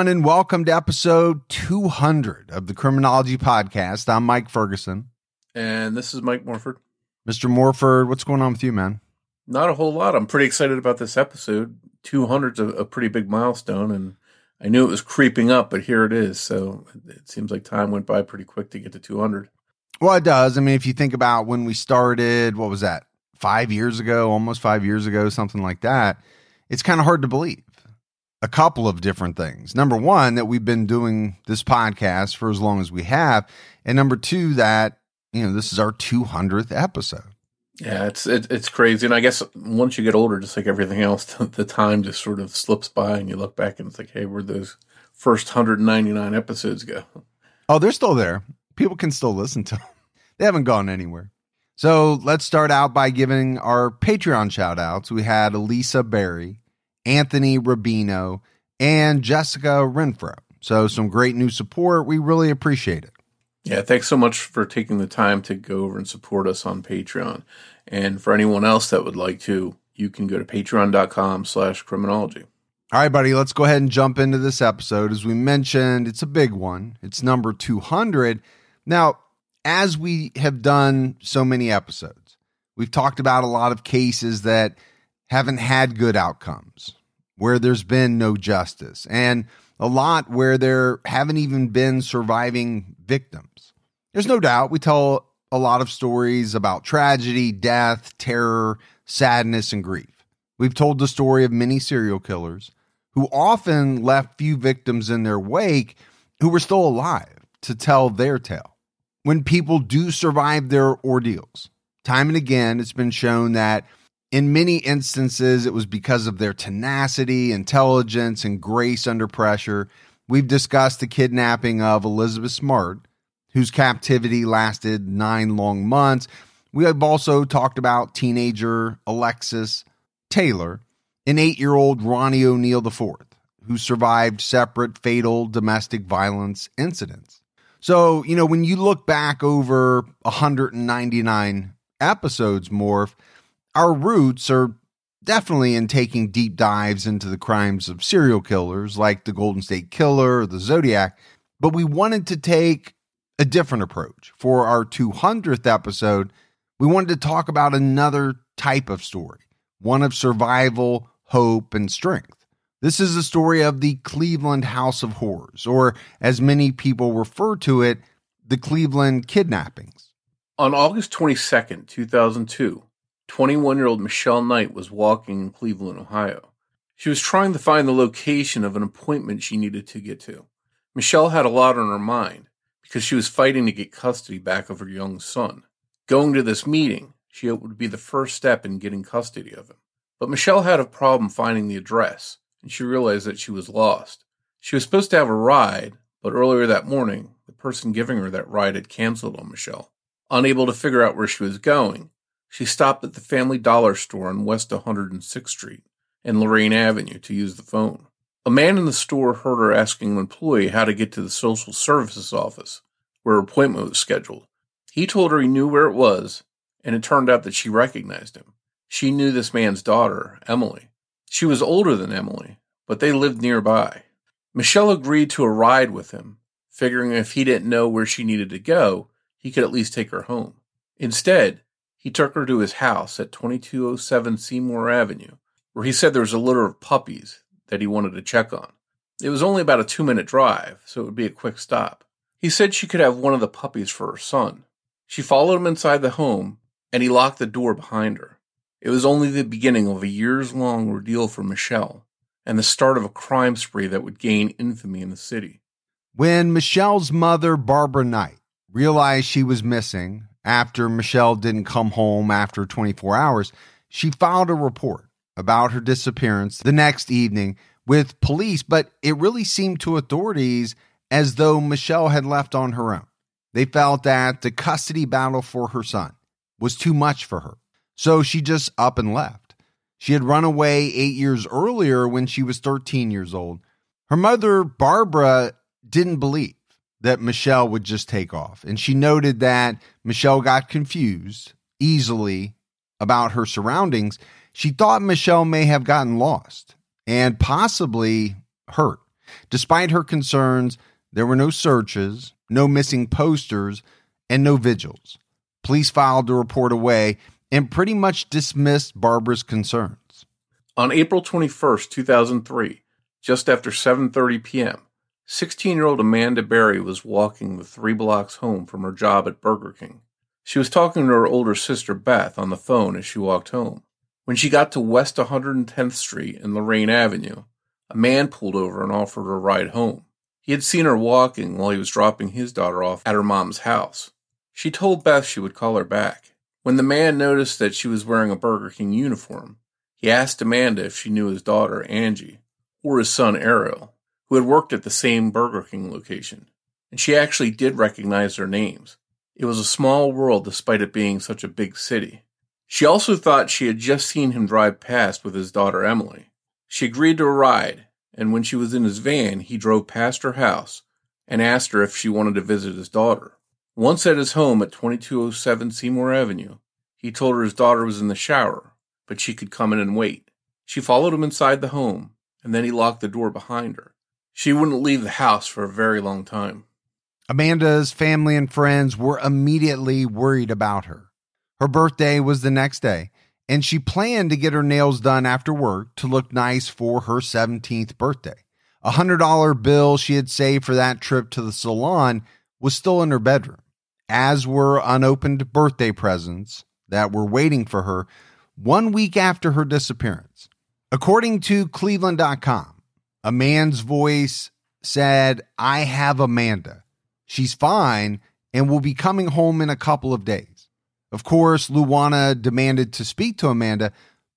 Everyone, and welcome to episode 200 of the Criminology Podcast. I'm Mike Ferguson. And this is Mike Morford. Mr. Morford, what's going on with you, man? Not a whole lot. I'm pretty excited about this episode. 200's a, a pretty big milestone, and I knew it was creeping up, but here it is. So it seems like time went by pretty quick to get to 200. Well, it does. I mean, if you think about when we started, what was that? Five years ago, almost five years ago, something like that. It's kind of hard to believe a couple of different things. Number one, that we've been doing this podcast for as long as we have. And number two, that, you know, this is our 200th episode. Yeah, it's it, it's crazy, and I guess once you get older, just like everything else, the time just sort of slips by, and you look back and it's like, hey, where those first 199 episodes go? Oh, they're still there. People can still listen to them. They haven't gone anywhere. So let's start out by giving our Patreon shout outs. We had Elisa Berry, Anthony Rubino, and Jessica Renfro. So, some great new support. We really appreciate it. Yeah, thanks so much for taking the time to go over and support us on Patreon. And for anyone else that would like to, you can go to patreon.com slash criminology. All right, buddy, let's go ahead and jump into this episode. As we mentioned, it's a big one. It's number 200. Now, as we have done so many episodes, we've talked about a lot of cases that haven't had good outcomes, where there's been no justice, and a lot where there haven't even been surviving victims. There's no doubt we tell a lot of stories about tragedy, death, terror, sadness, and grief. We've told the story of many serial killers who often left few victims in their wake who were still alive to tell their tale. When people do survive their ordeals, time and again, it's been shown that in many instances, it was because of their tenacity, intelligence, and grace under pressure. We've discussed the kidnapping of Elizabeth Smart, whose captivity lasted nine long months. We have also talked about teenager Alexis Taylor, an eight year old Ronnie O'Neill IV, who survived separate fatal domestic violence incidents. So, you know, when you look back over 199 episodes, Morph, our roots are definitely in taking deep dives into the crimes of serial killers like the Golden State Killer or the Zodiac, but we wanted to take a different approach. For our 200th episode, we wanted to talk about another type of story, one of survival, hope, and strength. This is the story of the Cleveland House of Horrors, or as many people refer to it, the Cleveland kidnappings. On August 22nd, 2002, 21 year old Michelle Knight was walking in Cleveland, Ohio. She was trying to find the location of an appointment she needed to get to. Michelle had a lot on her mind because she was fighting to get custody back of her young son. Going to this meeting, she hoped would be the first step in getting custody of him. But Michelle had a problem finding the address, and she realized that she was lost. She was supposed to have a ride, but earlier that morning, the person giving her that ride had canceled on Michelle. Unable to figure out where she was going, she stopped at the Family Dollar store on West 106th Street and Lorain Avenue to use the phone. A man in the store heard her asking an employee how to get to the social services office, where her appointment was scheduled. He told her he knew where it was, and it turned out that she recognized him. She knew this man's daughter, Emily. She was older than Emily, but they lived nearby. Michelle agreed to a ride with him, figuring if he didn't know where she needed to go, he could at least take her home. Instead, he took her to his house at 2207 Seymour Avenue, where he said there was a litter of puppies that he wanted to check on. It was only about a two minute drive, so it would be a quick stop. He said she could have one of the puppies for her son. She followed him inside the home, and he locked the door behind her. It was only the beginning of a years long ordeal for Michelle, and the start of a crime spree that would gain infamy in the city. When Michelle's mother, Barbara Knight, realized she was missing after Michelle didn't come home after 24 hours, she filed a report about her disappearance the next evening with police, but it really seemed to authorities as though Michelle had left on her own. They felt that the custody battle for her son was too much for her. So she just up and left. She had run away eight years earlier when she was 13 years old. Her mother, Barbara, didn't believe that Michelle would just take off. And she noted that Michelle got confused easily about her surroundings. She thought Michelle may have gotten lost and possibly hurt. Despite her concerns, there were no searches, no missing posters, and no vigils. Police filed the report away and pretty much dismissed Barbara's concerns. On April 21st, 2003, just after 7:30 p.m., 16-year-old Amanda Berry was walking the 3 blocks home from her job at Burger King. She was talking to her older sister Beth on the phone as she walked home. When she got to West 110th Street and Lorain Avenue, a man pulled over and offered her a ride home. He had seen her walking while he was dropping his daughter off at her mom's house. She told Beth she would call her back. When the man noticed that she was wearing a Burger King uniform, he asked Amanda if she knew his daughter, Angie, or his son, Ariel, who had worked at the same Burger King location. And she actually did recognize their names. It was a small world despite it being such a big city. She also thought she had just seen him drive past with his daughter Emily. She agreed to a ride, and when she was in his van, he drove past her house and asked her if she wanted to visit his daughter. Once at his home at 2207 Seymour Avenue, he told her his daughter was in the shower, but she could come in and wait. She followed him inside the home, and then he locked the door behind her. She wouldn't leave the house for a very long time. Amanda's family and friends were immediately worried about her. Her birthday was the next day, and she planned to get her nails done after work to look nice for her 17th birthday. A $100 bill she had saved for that trip to the salon was still in her bedroom, as were unopened birthday presents that were waiting for her one week after her disappearance. According to Cleveland.com, a man's voice said, I have Amanda. She's fine and will be coming home in a couple of days. Of course, Luana demanded to speak to Amanda,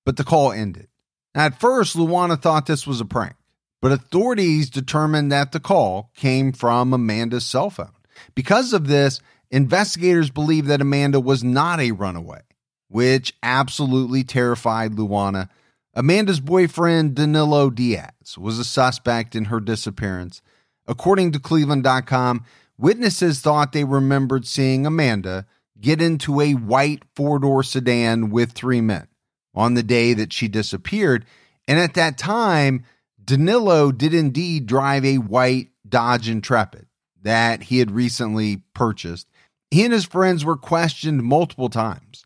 but the call ended. At first, Luana thought this was a prank, but authorities determined that the call came from Amanda's cell phone. Because of this, investigators believe that Amanda was not a runaway, which absolutely terrified Luana. Amanda's boyfriend, Danilo Diaz, was a suspect in her disappearance. According to Cleveland.com, witnesses thought they remembered seeing Amanda get into a white four door sedan with three men on the day that she disappeared. And at that time, Danilo did indeed drive a white Dodge Intrepid that he had recently purchased. He and his friends were questioned multiple times,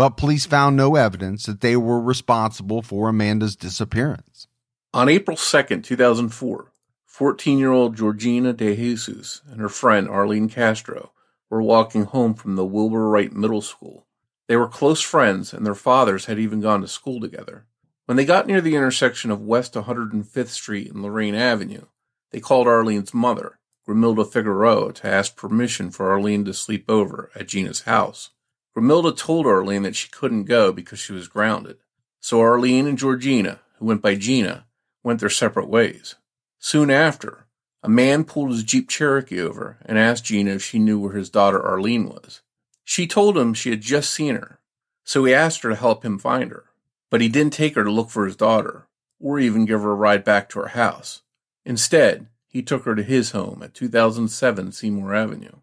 but police found no evidence that they were responsible for Amanda's disappearance. On April 2nd, 2004, 14 year old Georgina De Jesus and her friend Arlene Castro were walking home from the Wilbur Wright Middle School. They were close friends, and their fathers had even gone to school together. When they got near the intersection of West 105th Street and Lorain Avenue, they called Arlene's mother, Grimilda Figueroa, to ask permission for Arlene to sleep over at Gina's house. Grimilda told Arlene that she couldn't go because she was grounded. So Arlene and Georgina, who went by Gina, went their separate ways. Soon after, a man pulled his Jeep Cherokee over and asked Gina if she knew where his daughter Arlene was. She told him she had just seen her, so he asked her to help him find her. But he didn't take her to look for his daughter, or even give her a ride back to her house. Instead, he took her to his home at 2007 Seymour Avenue.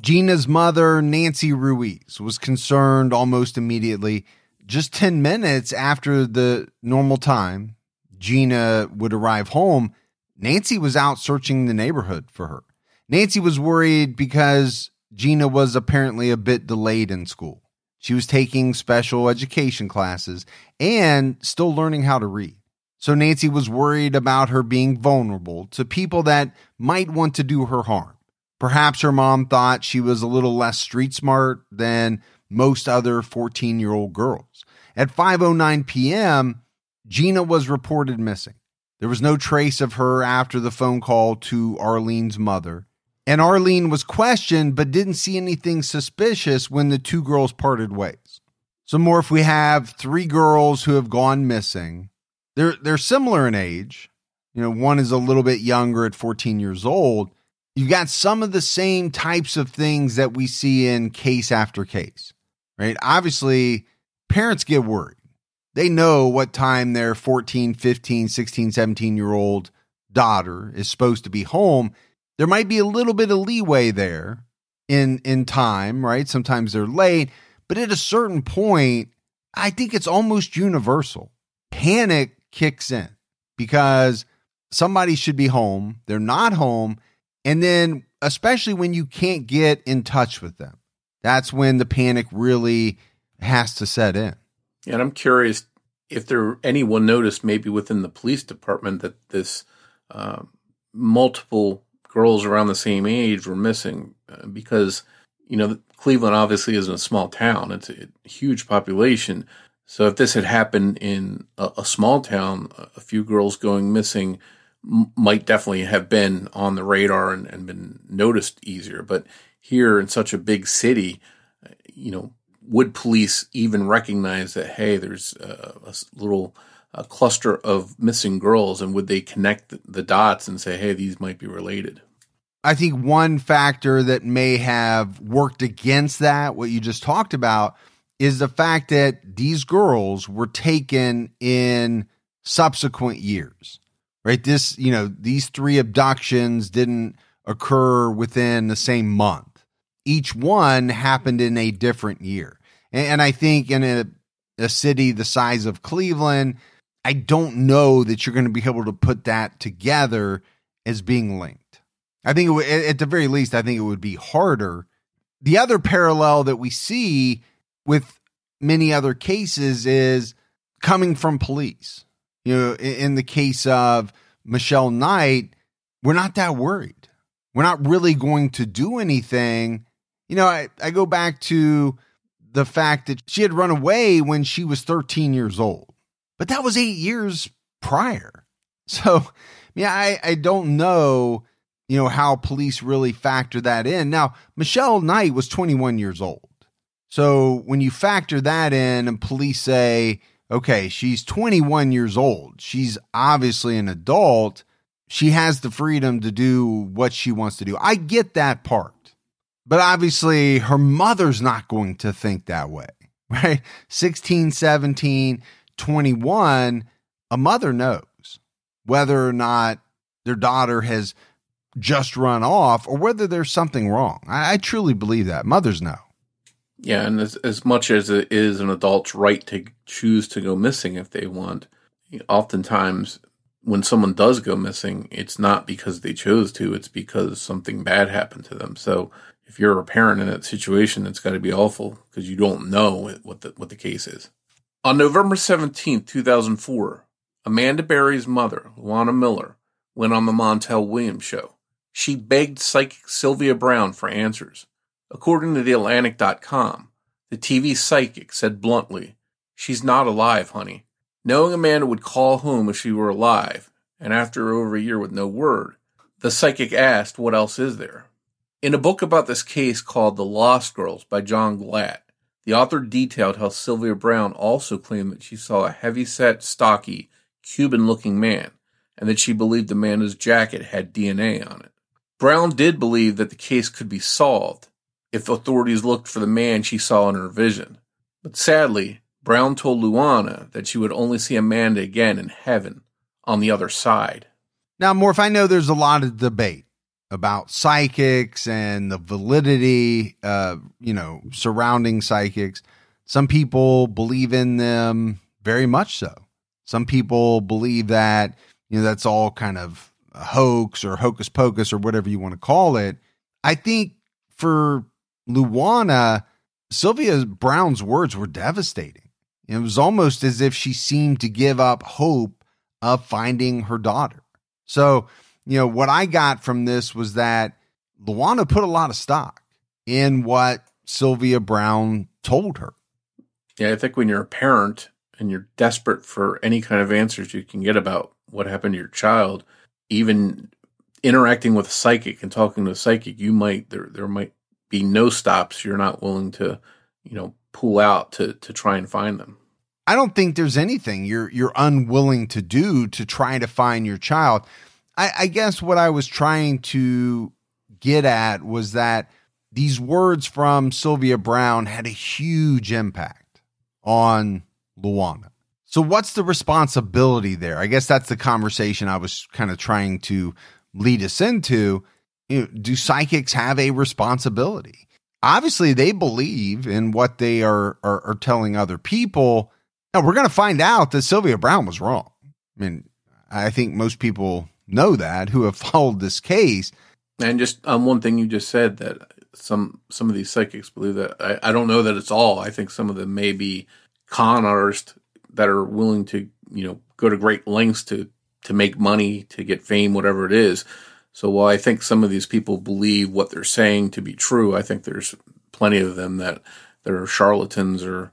Gina's mother, Nancy Ruiz, was concerned almost immediately. Just 10 minutes after the normal time Gina would arrive home, Nancy was out searching the neighborhood for her. Nancy was worried because Gina was apparently a bit delayed in school. She was taking special education classes and still learning how to read. So Nancy was worried about her being vulnerable to people that might want to do her harm. Perhaps her mom thought she was a little less street smart than most other 14 year old girls. At 5:09 p.m., Gina was reported missing. There was no trace of her after the phone call to Arlene's mother. And Arlene was questioned, but didn't see anything suspicious when the two girls parted ways. So, Morph we have three girls who have gone missing, they're, they're similar in age. You know, one is a little bit younger at 14 years old. You've got some of the same types of things that we see in case after case, right? Obviously, parents get worried. They know what time their 14, 15, 16, 17 year old daughter is supposed to be home. There might be a little bit of leeway there in in time, right? Sometimes they're late, but at a certain point, I think it's almost universal. Panic kicks in because somebody should be home, they're not home, and then especially when you can't get in touch with them. That's when the panic really has to set in. And I'm curious if there anyone noticed maybe within the police department that this uh, multiple girls around the same age were missing uh, because you know Cleveland obviously isn't a small town; it's a huge population. So if this had happened in a, a small town, a few girls going missing might definitely have been on the radar and, and been noticed easier. But here in such a big city, uh, you know, would police even recognize that hey there's a, a little a cluster of missing girls and would they connect the dots and say hey these might be related i think one factor that may have worked against that what you just talked about is the fact that these girls were taken in subsequent years right this you know these three abductions didn't occur within the same month each one happened in a different year and, I think in a, a city the size of Cleveland, I don't know that you're going to be able to put that together as being linked. I think would, at the very least, I think it would be harder. The other parallel that we see with many other cases is coming from police. You know, in the case of Michelle Knight, we're not that worried. We're not really going to do anything. You know, I, I go back to the fact that she had run away when she was 13 years old. But that was eight years prior. So, yeah, I, I don't know, you know, how police really factor that in. Now, Michelle Knight was 21 years old. So when you factor that in and police say, okay, she's 21 years old, she's obviously an adult, she has the freedom to do what she wants to do. I get that part. But obviously, her mother's not going to think that way, right? 16, 17, 21, a mother knows whether or not their daughter has just run off or whether there's something wrong. I, I truly believe that. Mothers know. Yeah, and as, as much as it is an adult's right to choose to go missing if they want, oftentimes when someone does go missing, it's not because they chose to, it's because something bad happened to them. So if you're a parent in that situation, it's got to be awful because you don't know what the what the case is. On November 17, 2004, Amanda Berry's mother, Luana Miller, went on the Montel Williams show. She begged psychic Sylvia Browne for answers. According to TheAtlantic.com, the TV psychic said bluntly, She's not alive, honey. Knowing Amanda would call home if she were alive, and after over a year with no word, the psychic asked, What else is there? In a book about this case called The Lost Girls by John Glatt, the author detailed how Sylvia Browne also claimed that she saw a heavy-set, stocky, Cuban-looking man, and that she believed the Amanda's jacket had DNA on it. Browne did believe that the case could be solved if authorities looked for the man she saw in her vision. But sadly, Browne told Luana that she would only see Amanda again in heaven on the other side. Now, Morph, I know there's a lot of debate about psychics and the validity, uh, you know, surrounding psychics. Some people believe in them very much so. Some people believe that, you know, that's all kind of a hoax or hocus pocus or whatever you want to call it. I think for Luana, Sylvia Browne's words were devastating. It was almost as if she seemed to give up hope of finding her daughter. So, you know, what I got from this was that Luana put a lot of stock in what Sylvia Browne told her. Yeah, I think when you're a parent and you're desperate for any kind of answers you can get about what happened to your child, even interacting with a psychic and talking to a psychic, you might there there might be no stops. You're not willing to, you know, pull out to to try and find them. I don't think there's anything you're you're unwilling to do to try to find your child. I, I guess what I was trying to get at was that these words from Sylvia Browne had a huge impact on Luana. So, what's the responsibility there? I guess that's the conversation I was kind of trying to lead us into. You know, do psychics have a responsibility? Obviously, they believe in what they are, are, are telling other people. Now, we're going to find out that Sylvia Browne was wrong. I mean, I think most people know that who have followed this case. And just on um, one thing you just said that some some of these psychics believe that I, I don't know that it's all. I think some of them may be con artists that are willing to you know go to great lengths to to make money to get fame, whatever it is. So while I think some of these people believe what they're saying to be true, I think there's plenty of them that are charlatans or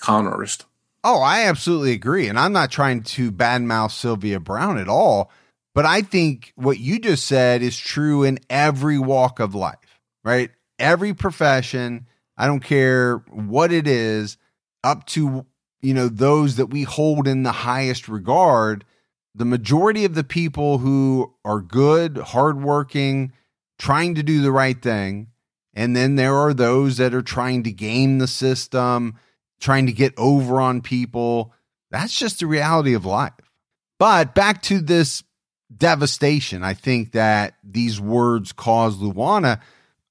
con artists. Oh, I absolutely agree. And I'm not trying to badmouth Sylvia Browne at all. But I think what you just said is true in every walk of life, right? Every profession, I don't care what it is, up to, you know, those that we hold in the highest regard, the majority of the people who are good, hardworking, trying to do the right thing, and then there are those that are trying to game the system, trying to get over on people. That's just the reality of life. But back to this devastation. I think that these words caused Luana.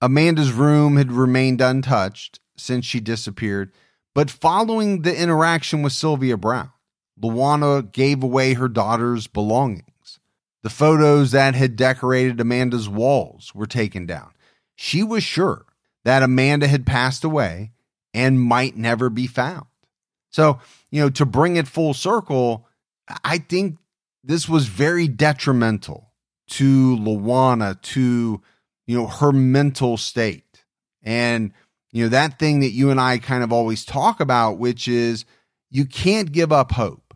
Amanda's room had remained untouched since she disappeared, but following the interaction with Sylvia Browne, Luana gave away her daughter's belongings. The photos that had decorated Amanda's walls were taken down. She was sure that Amanda had passed away and might never be found. So, you know, to bring it full circle, I think this was very detrimental to Luana, to you know her mental state, and you know that thing that you and I kind of always talk about, which is you can't give up hope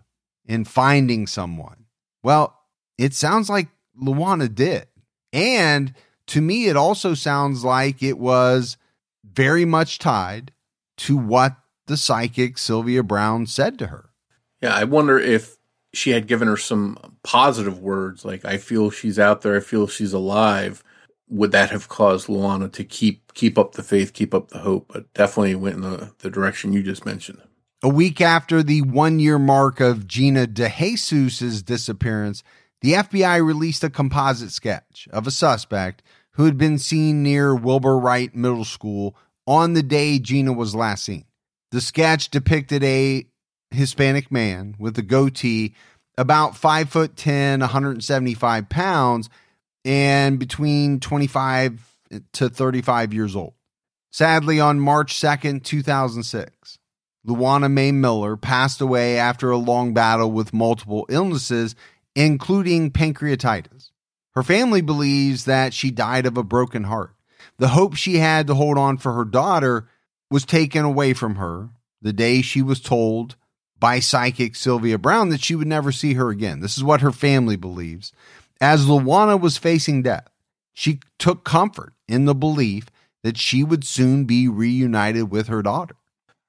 in finding someone. Well, it sounds like Luana did, and to me, it also sounds like it was very much tied to what the psychic Sylvia Browne said to her. Yeah, I wonder if she had given her some positive words like I feel she's out there, I feel she's alive, would that have caused Luana to keep keep up the faith, keep up the hope? But definitely went in the, the direction you just mentioned. A week after the one year mark of Gina DeJesus's disappearance, the FBI released a composite sketch of a suspect who had been seen near Wilbur Wright Middle School on the day Gina was last seen. The sketch depicted a Hispanic man with a goatee, about five foot 10, 175 pounds, and between 25 to 35 years old. Sadly, on March 2nd, 2006, Luana Mae Miller passed away after a long battle with multiple illnesses, including pancreatitis. Her family believes that she died of a broken heart. The hope she had to hold on for her daughter was taken away from her the day she was told by psychic Sylvia Browne that she would never see her again. This is what her family believes. As Luana was facing death, she took comfort in the belief that she would soon be reunited with her daughter.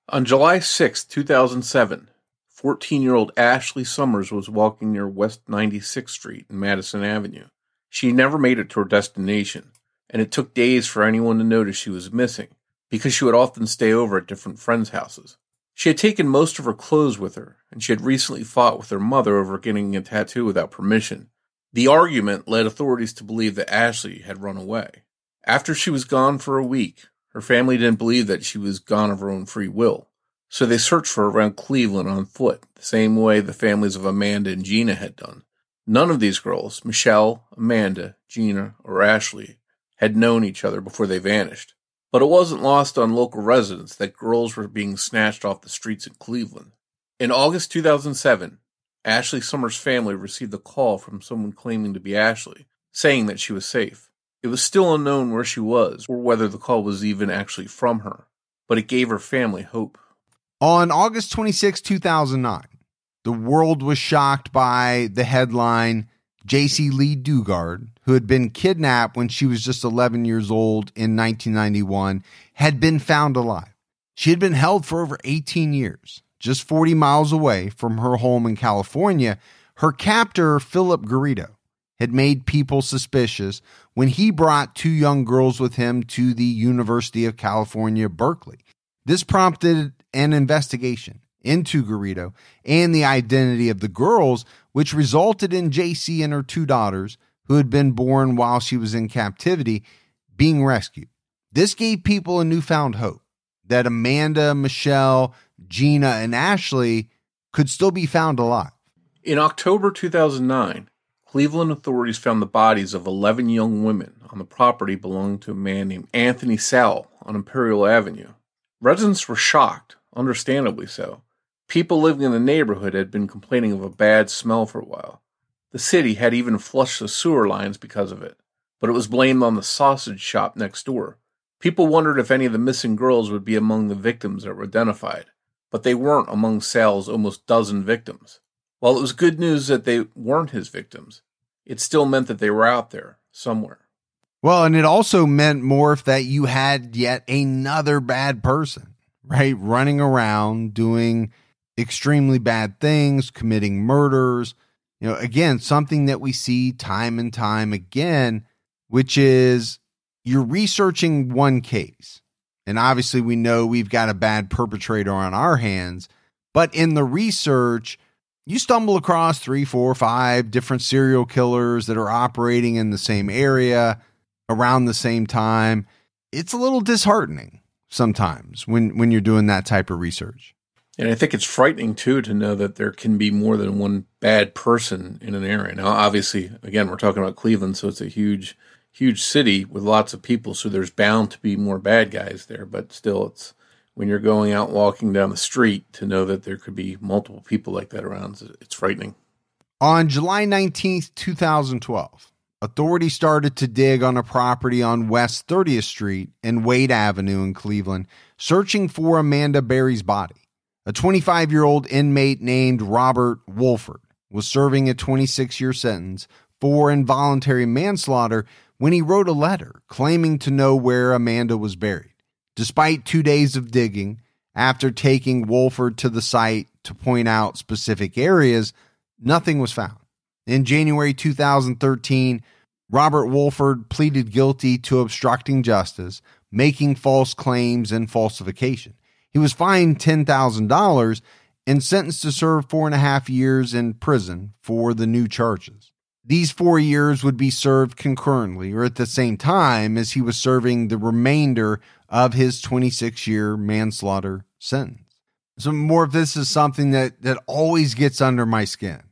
On July 6, 2007, 14 year old Ashley Summers was walking near West 96th Street and Madison Avenue. She never made it to her destination, and it took days for anyone to notice she was missing because she would often stay over at different friends' houses. She had taken most of her clothes with her, and she had recently fought with her mother over getting a tattoo without permission. The argument led authorities to believe that Ashley had run away. After she was gone for a week, her family didn't believe that she was gone of her own free will, so they searched for her around Cleveland on foot, the same way the families of Amanda and Gina had done. None of these girls, Michelle, Amanda, Gina, or Ashley, had known each other before they vanished. But it wasn't lost on local residents that girls were being snatched off the streets in Cleveland. In August 2007, Ashley Summers' family received a call from someone claiming to be Ashley, saying that she was safe. It was still unknown where she was or whether the call was even actually from her, but it gave her family hope. On August 26, 2009, the world was shocked by the headline Jaycee Lee Dugard, who had been kidnapped when she was just 11 years old in 1991, had been found alive. She had been held for over 18 years, just 40 miles away from her home in California. Her captor, Philip Garrido, had made people suspicious when he brought two young girls with him to the University of California, Berkeley. This prompted an investigation into Garrido and the identity of the girls, which resulted in Jaycee and her two daughters, who had been born while she was in captivity, being rescued. This gave people a newfound hope that Amanda, Michelle, Gina, and Ashley could still be found alive. In October 2009, Cleveland authorities found the bodies of 11 young women on the property belonging to a man named Anthony Sowell on Imperial Avenue. Residents were shocked, understandably so. People living in the neighborhood had been complaining of a bad smell for a while. The city had even flushed the sewer lines because of it, but it was blamed on the sausage shop next door. People wondered if any of the missing girls would be among the victims that were identified, but they weren't among Sowell's almost dozen victims. While it was good news that they weren't his victims, it still meant that they were out there somewhere. Well, and it also meant, Morph that you had yet another bad person, right? Running around doing extremely bad things, committing murders. You know, again, something that we see time and time again, which is you're researching one case. And obviously, we know we've got a bad perpetrator on our hands. But in the research, you stumble across three, four, five different serial killers that are operating in the same area around the same time. It's a little disheartening sometimes when, when you're doing that type of research. And I think it's frightening too to know that there can be more than one bad person in an area. Now, obviously, again, we're talking about Cleveland, so it's a huge, huge city with lots of people. So there's bound to be more bad guys there. But still, it's when you're going out walking down the street to know that there could be multiple people like that around. It's frightening. On July 19th, 2012, authorities started to dig on a property on West 30th Street and Wade Avenue in Cleveland, searching for Amanda Berry's body. A 25 year old inmate named Robert Wolford was serving a 26 year sentence for involuntary manslaughter when he wrote a letter claiming to know where Amanda was buried. Despite two days of digging, after taking Wolford to the site to point out specific areas, nothing was found. In January 2013, Robert Wolford pleaded guilty to obstructing justice, making false claims, and falsification. He was fined $10,000 and sentenced to serve four and a half years in prison for the new charges. These four years would be served concurrently or at the same time as he was serving the remainder of his 26 year manslaughter sentence. So, more of this is something that, that always gets under my skin.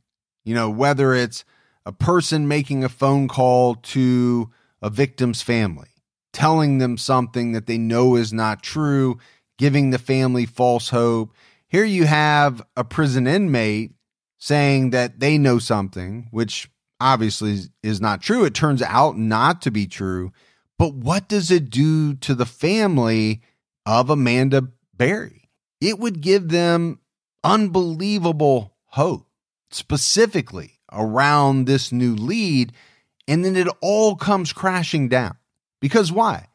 You know, whether it's a person making a phone call to a victim's family, telling them something that they know is not true, giving the family false hope. Here you have a prison inmate saying that they know something, which obviously is not true. It turns out not to be true. But what does it do to the family of Amanda Berry? It would give them unbelievable hope, specifically around this new lead. And then it all comes crashing down. Because why?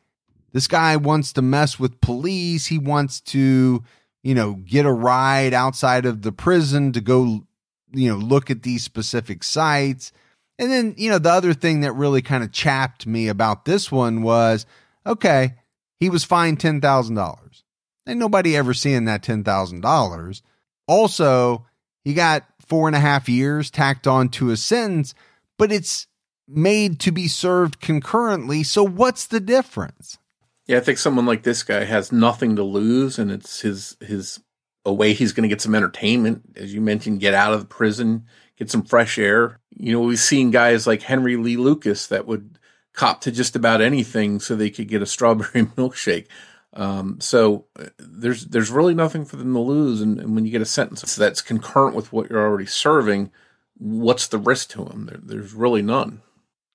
This guy wants to mess with police. He wants to, you know, get a ride outside of the prison to go, you know, look at these specific sites. And then, you know, the other thing that really kind of chapped me about this one was okay, he was fined $10,000. Ain't nobody ever seeing that $10,000. Also, he got four and a half years tacked on to his sentence, but it's made to be served concurrently. So, what's the difference? Yeah, I think someone like this guy has nothing to lose, and it's his his a way he's going to get some entertainment, as you mentioned, get out of the prison, get some fresh air. You know, we've seen guys like Henry Lee Lucas that would cop to just about anything so they could get a strawberry milkshake. Um, so uh, there's there's really nothing for them to lose, and, and, when you get a sentence that's concurrent with what you're already serving, what's the risk to them? There, there's really none.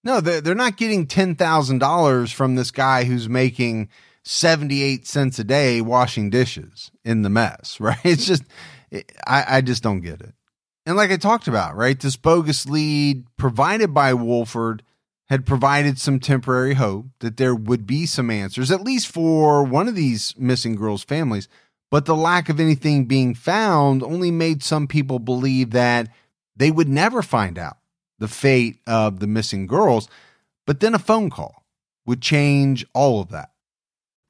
No, they're not getting ten thousand dollars from this guy who's making seventy eight cents a day washing dishes in the mess, right? It's just, I, I just don't get it. And like I talked about, right, this bogus lead provided by Wolford had provided some temporary hope that there would be some answers, at least for one of these missing girls' families. But the lack of anything being found only made some people believe that they would never find out the fate of the missing girls. But then a phone call would change all of that.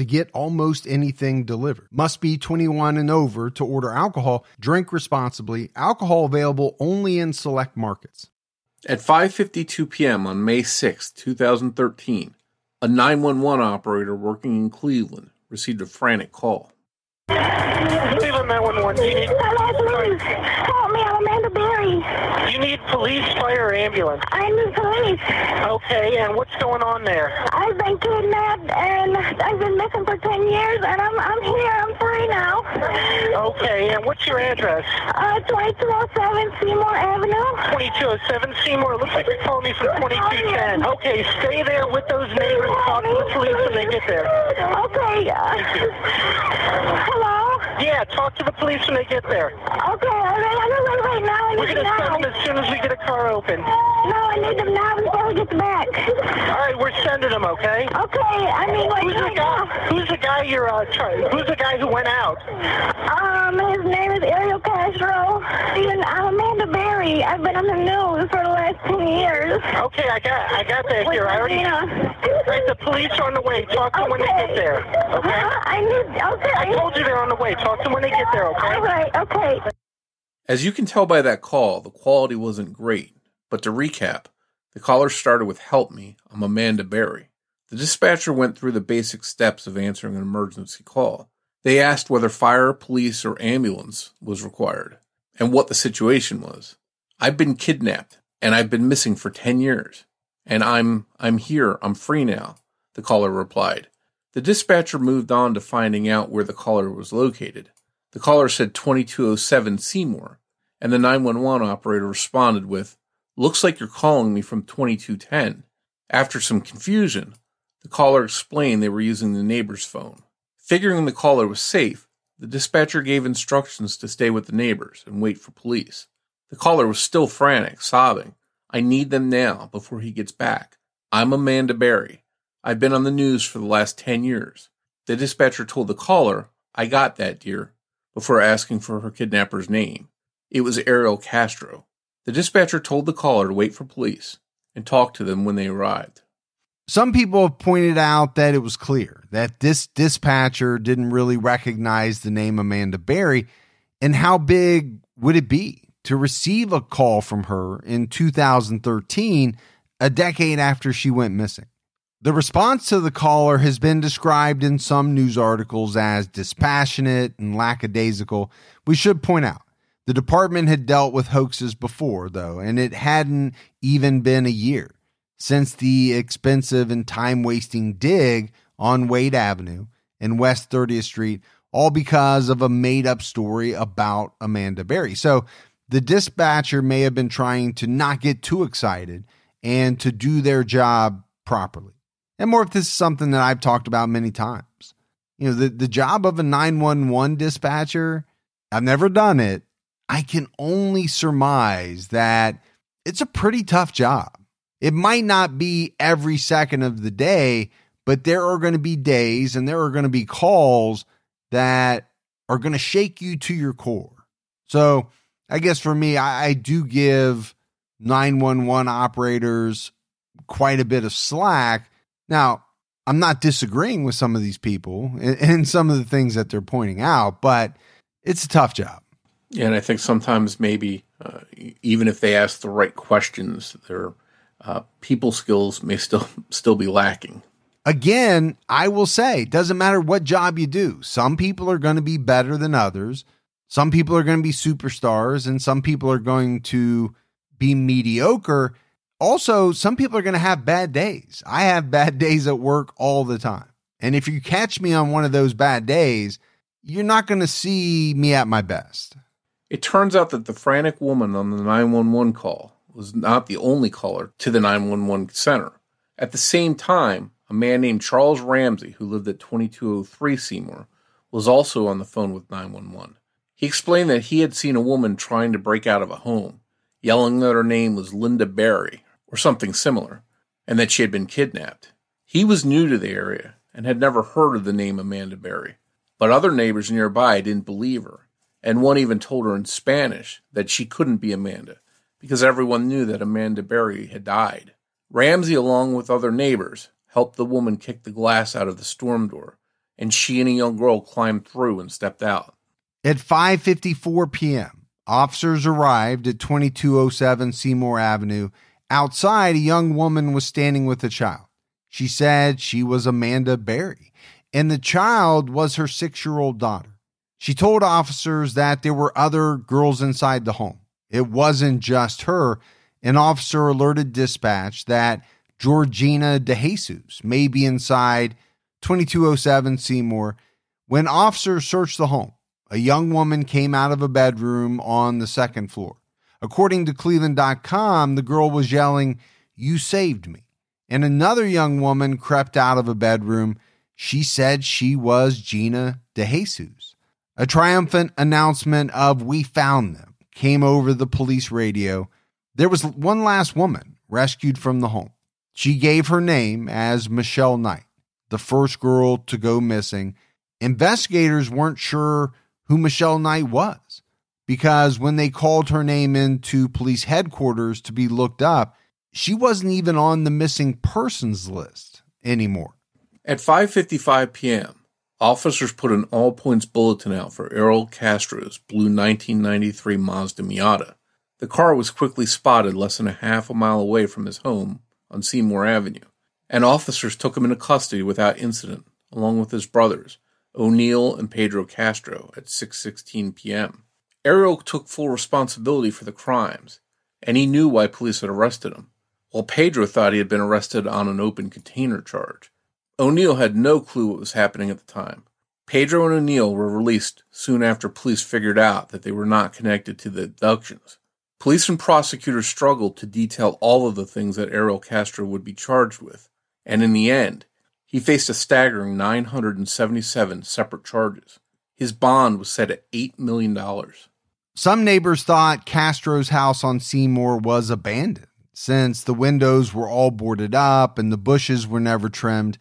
to get almost anything delivered. Must be 21 and over to order alcohol. Drink responsibly. Alcohol available only in select markets. At 5:52 p.m. on May 6, 2013, a 911 operator working in Cleveland received a frantic call. Cleveland 911. You need, Hello, please. Help me. I'm Amanda Berry. you need police, fire, or ambulance. I need police. Okay, and what's going on there? I've been kidnapped and I've been missing for 10 years and I'm, I'm here. I'm free now. Okay, and what's your address? Uh, 2207 Seymour Avenue. 2207 Seymour. Looks like you're calling me from 2210. Okay, stay there with those neighbors. Talk to the police when they get there. Okay. Uh, hello? Yeah, talk to the police when they get there. Okay, all right. I don't wait, wait, now. I We're need going them to now. send them as soon as we get a car open. No, I need them now before we get back. All right, we're sending them, okay? Okay, I mean, what Who's the guy? Who's the guy you're uh, trying? Who's the guy who went out? Um, his name is Ariel Castro. And I'm Amanda Berry. I've been on the news for the last 10 years. Okay, I got, I got that here. I already. Yeah. Right, the police are on the way. Talk to them when they get there. Okay. Huh? I need, okay. I told you they're on the way. Talk to them when they get there. Okay. All right, okay. As you can tell by that call, the quality wasn't great. But to recap, the caller started with Help Me, I'm Amanda Berry. The dispatcher went through the basic steps of answering an emergency call. They asked whether fire, police, or ambulance was required, and what the situation was. I've been kidnapped, and I've been missing for 10 years. And I'm, I'm here, I'm free now, the caller replied. The dispatcher moved on to finding out where the caller was located. The caller said 2207 Seymour, and the 911 operator responded with, Looks like you're calling me from 2210. After some confusion, the caller explained they were using the neighbor's phone. Figuring the caller was safe, the dispatcher gave instructions to stay with the neighbors and wait for police. The caller was still frantic, sobbing, I need them now before he gets back. I'm Amanda Berry. I've been on the news for the last 10 years. The dispatcher told the caller, I got that, dear, before asking for her kidnapper's name. It was Ariel Castro. The dispatcher told the caller to wait for police and talk to them when they arrived. Some people have pointed out that it was clear that this dispatcher didn't really recognize the name Amanda Berry. And how big would it be to receive a call from her in 2013, a decade after she went missing? The response to the caller has been described in some news articles as dispassionate and lackadaisical. We should point out the department had dealt with hoaxes before, though, and it hadn't even been a year since the expensive and time wasting dig on Wade Avenue and West 30th Street, all because of a made up story about Amanda Berry. So the dispatcher may have been trying to not get too excited and to do their job properly. And Morph this is something that I've talked about many times. You know, the, the job of a 911 dispatcher, I've never done it. I can only surmise that it's a pretty tough job. It might not be every second of the day, but there are going to be days and there are going to be calls that are going to shake you to your core. So I guess for me, I, I do give 911 operators quite a bit of slack. Now, I'm not disagreeing with some of these people and, and some of the things that they're pointing out, but it's a tough job. Yeah, and I think sometimes maybe uh, even if they ask the right questions, their uh, people skills may still still be lacking. Again, I will say, doesn't matter what job you do. Some people are going to be better than others. Some people are going to be superstars, and some people are going to be mediocre. Also, some people are going to have bad days. I have bad days at work all the time. And if you catch me on one of those bad days, you're not going to see me at my best. It turns out that the frantic woman on the 911 call was not the only caller to the 911 center. At the same time, a man named Charles Ramsey, who lived at 2203 Seymour, was also on the phone with 911. He explained that he had seen a woman trying to break out of a home, yelling that her name was Linda Berry or something similar, and that she had been kidnapped. He was new to the area and had never heard of the name Amanda Berry, but other neighbors nearby didn't believe her and one even told her in Spanish that she couldn't be Amanda because everyone knew that Amanda Berry had died. Ramsey, along with other neighbors, helped the woman kick the glass out of the storm door, and she and a young girl climbed through and stepped out. At 5:54 p.m., officers arrived at 2207 Seymour Avenue. Outside, a young woman was standing with a child. She said she was Amanda Berry, and the child was her 6-year-old daughter. She told officers that there were other girls inside the home. It wasn't just her. An officer alerted dispatch that Georgina DeJesus may be inside 2207 Seymour. When officers searched the home, a young woman came out of a bedroom on the second floor. According to Cleveland.com, the girl was yelling, You saved me. And another young woman crept out of a bedroom. She said she was Gina DeJesus. A triumphant announcement of We found them came over the police radio. There was one last woman rescued from the home. She gave her name as Michelle Knight, the first girl to go missing. Investigators weren't sure who Michelle Knight was because when they called her name into police headquarters to be looked up, she wasn't even on the missing persons list anymore. At 5:55 p.m., Officers put an all points bulletin out for Ariel Castro's blue 1993 Mazda Miata. The car was quickly spotted less than a half a mile away from his home on Seymour Avenue, and officers took him into custody without incident, along with his brothers, Onil and Pedro Castro, at 6:16 p.m. Ariel took full responsibility for the crimes, and he knew why police had arrested him, while Pedro thought he had been arrested on an open container charge. Onil had no clue what was happening at the time. Pedro and Onil were released soon after police figured out that they were not connected to the abductions. Police and prosecutors struggled to detail all of the things that Ariel Castro would be charged with, and in the end, he faced a staggering 977 separate charges. His bond was set at $8 million. Some neighbors thought Castro's house on Seymour was abandoned since the windows were all boarded up and the bushes were never trimmed.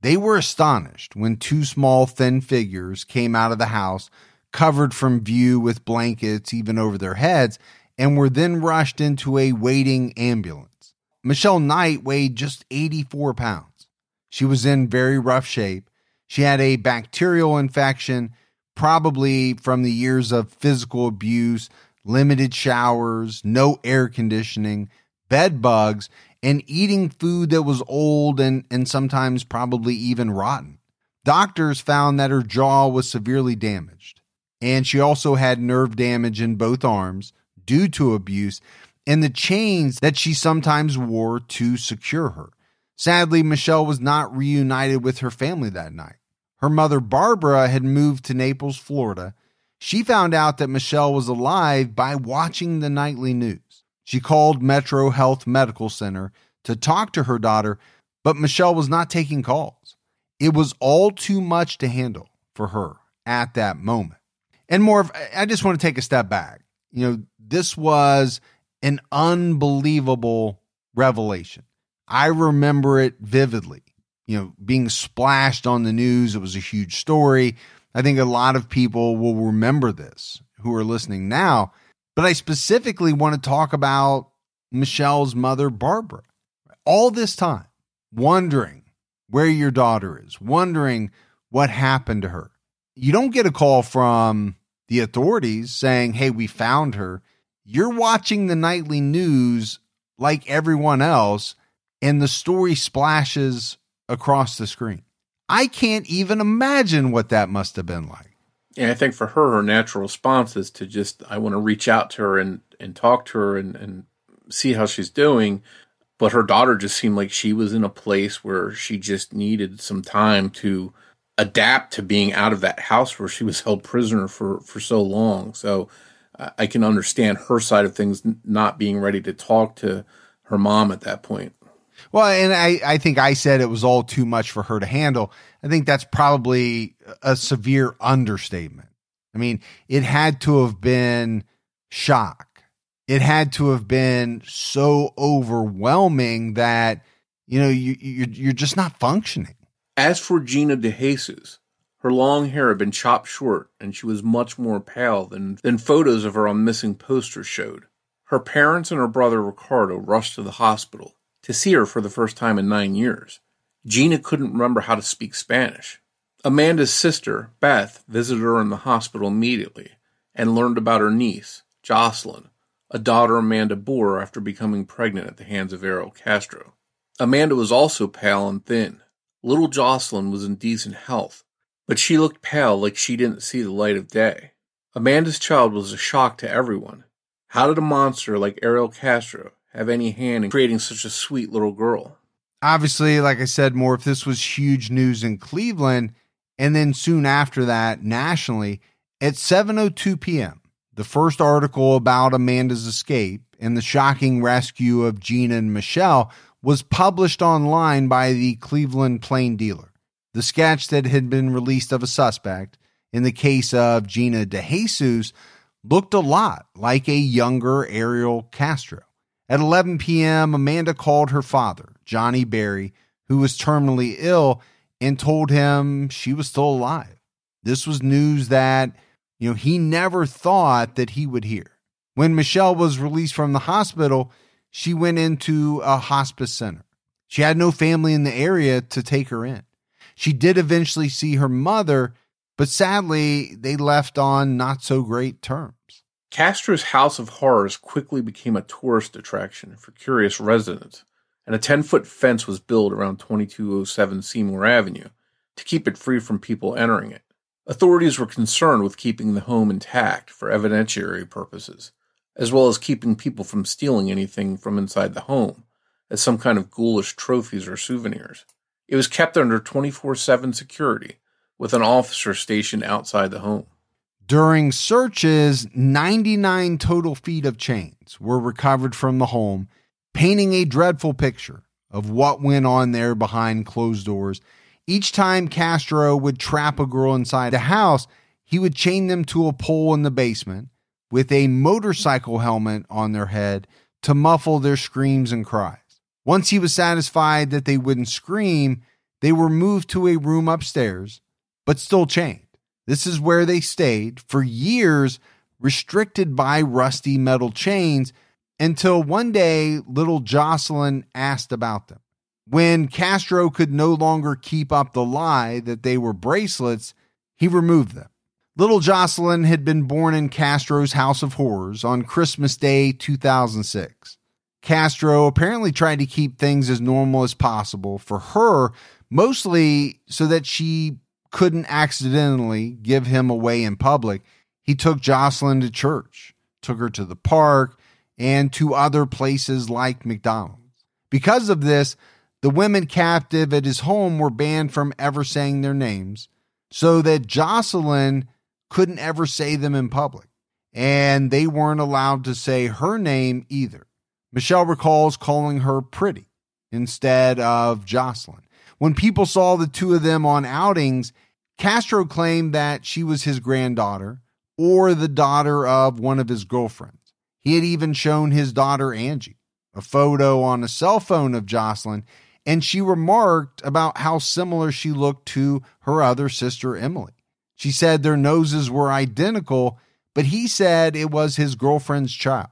They were astonished when two small, thin figures came out of the house, covered from view with blankets even over their heads, and were then rushed into a waiting ambulance. Michelle Knight weighed just 84 pounds. She was in very rough shape. She had a bacterial infection, probably from the years of physical abuse, limited showers, no air conditioning, bed bugs, and eating food that was old and, and sometimes probably even rotten. Doctors found that her jaw was severely damaged, and she also had nerve damage in both arms due to abuse and the chains that she sometimes wore to secure her. Sadly, Michelle was not reunited with her family that night. Her mother, Barbara, had moved to Naples, Florida. She found out that Michelle was alive by watching the nightly news. She called Metro Health Medical Center to talk to her daughter, but Michelle was not taking calls. It was all too much to handle for her at that moment. And more I just want to take a step back. You know, this was an unbelievable revelation. I remember it vividly, you know, being splashed on the news. It was a huge story. I think a lot of people will remember this who are listening now but I specifically want to talk about Michelle's mother, Barbara. All this time, wondering where your daughter is, wondering what happened to her. You don't get a call from the authorities saying, Hey, we found her. You're watching the nightly news like everyone else, and the story splashes across the screen. I can't even imagine what that must have been like. Yeah, I think for her, her natural response is to just, I want to reach out to her and, and talk to her and, and see how she's doing. But her daughter just seemed like she was in a place where she just needed some time to adapt to being out of that house where she was held prisoner for, for so long. So I can understand her side of things not being ready to talk to her mom at that point. Well, and I, I think I said it was all too much for her to handle. I think that's probably a severe understatement. I mean, it had to have been shock. It had to have been so overwhelming that, you know, you, you're, you're just not functioning. As for Gina DeJesus, her long hair had been chopped short and she was much more pale than, than photos of her on missing posters showed. Her parents and her brother Ricardo rushed to the hospital to see her for the first time in nine years. Gina couldn't remember how to speak Spanish. Amanda's sister, Beth, visited her in the hospital immediately and learned about her niece, Jocelyn, a daughter Amanda bore after becoming pregnant at the hands of Ariel Castro. Amanda was also pale and thin. Little Jocelyn was in decent health, but she looked pale like she didn't see the light of day. Amanda's child was a shock to everyone. How did a monster like Ariel Castro have any hand in creating such a sweet little girl. Obviously, like I said, more if this was huge news in Cleveland, and then soon after that, nationally, at 7:02 p.m., the first article about Amanda's escape and the shocking rescue of Gina and Michelle was published online by the Cleveland Plain Dealer. The sketch that had been released of a suspect in the case of Gina DeJesus looked a lot like a younger Ariel Castro. At 11 p.m., Amanda called her father, Johnny Berry, who was terminally ill, and told him she was still alive. This was news that, you know, he never thought that he would hear. When Michelle was released from the hospital, she went into a hospice center. She had no family in the area to take her in. She did eventually see her mother, but sadly, they left on not so great terms. Castro's House of Horrors quickly became a tourist attraction for curious residents, and a 10 foot fence was built around 2207 Seymour Avenue to keep it free from people entering it. Authorities were concerned with keeping the home intact for evidentiary purposes, as well as keeping people from stealing anything from inside the home as some kind of ghoulish trophies or souvenirs. It was kept under 24 7 security with an officer stationed outside the home. During searches, 99 total feet of chains were recovered from the home, painting a dreadful picture of what went on there behind closed doors. Each time Castro would trap a girl inside the house, he would chain them to a pole in the basement with a motorcycle helmet on their head to muffle their screams and cries. Once he was satisfied that they wouldn't scream, they were moved to a room upstairs, but still chained. This is where they stayed for years, restricted by rusty metal chains, until one day little Jocelyn asked about them. When Castro could no longer keep up the lie that they were bracelets, he removed them. Little Jocelyn had been born in Castro's House of Horrors on Christmas Day 2006. Castro apparently tried to keep things as normal as possible for her, mostly so that she couldn't accidentally give him away in public, he took Jocelyn to church, took her to the park, and to other places like McDonald's. Because of this, the women captive at his home were banned from ever saying their names, so that Jocelyn couldn't ever say them in public. And they weren't allowed to say her name either. Michelle recalls calling her pretty instead of Jocelyn. When people saw the two of them on outings, Castro claimed that she was his granddaughter or the daughter of one of his girlfriends. He had even shown his daughter Angie a photo on a cell phone of Jocelyn, and she remarked about how similar she looked to her other sister, Emily. She said their noses were identical, but he said it was his girlfriend's child.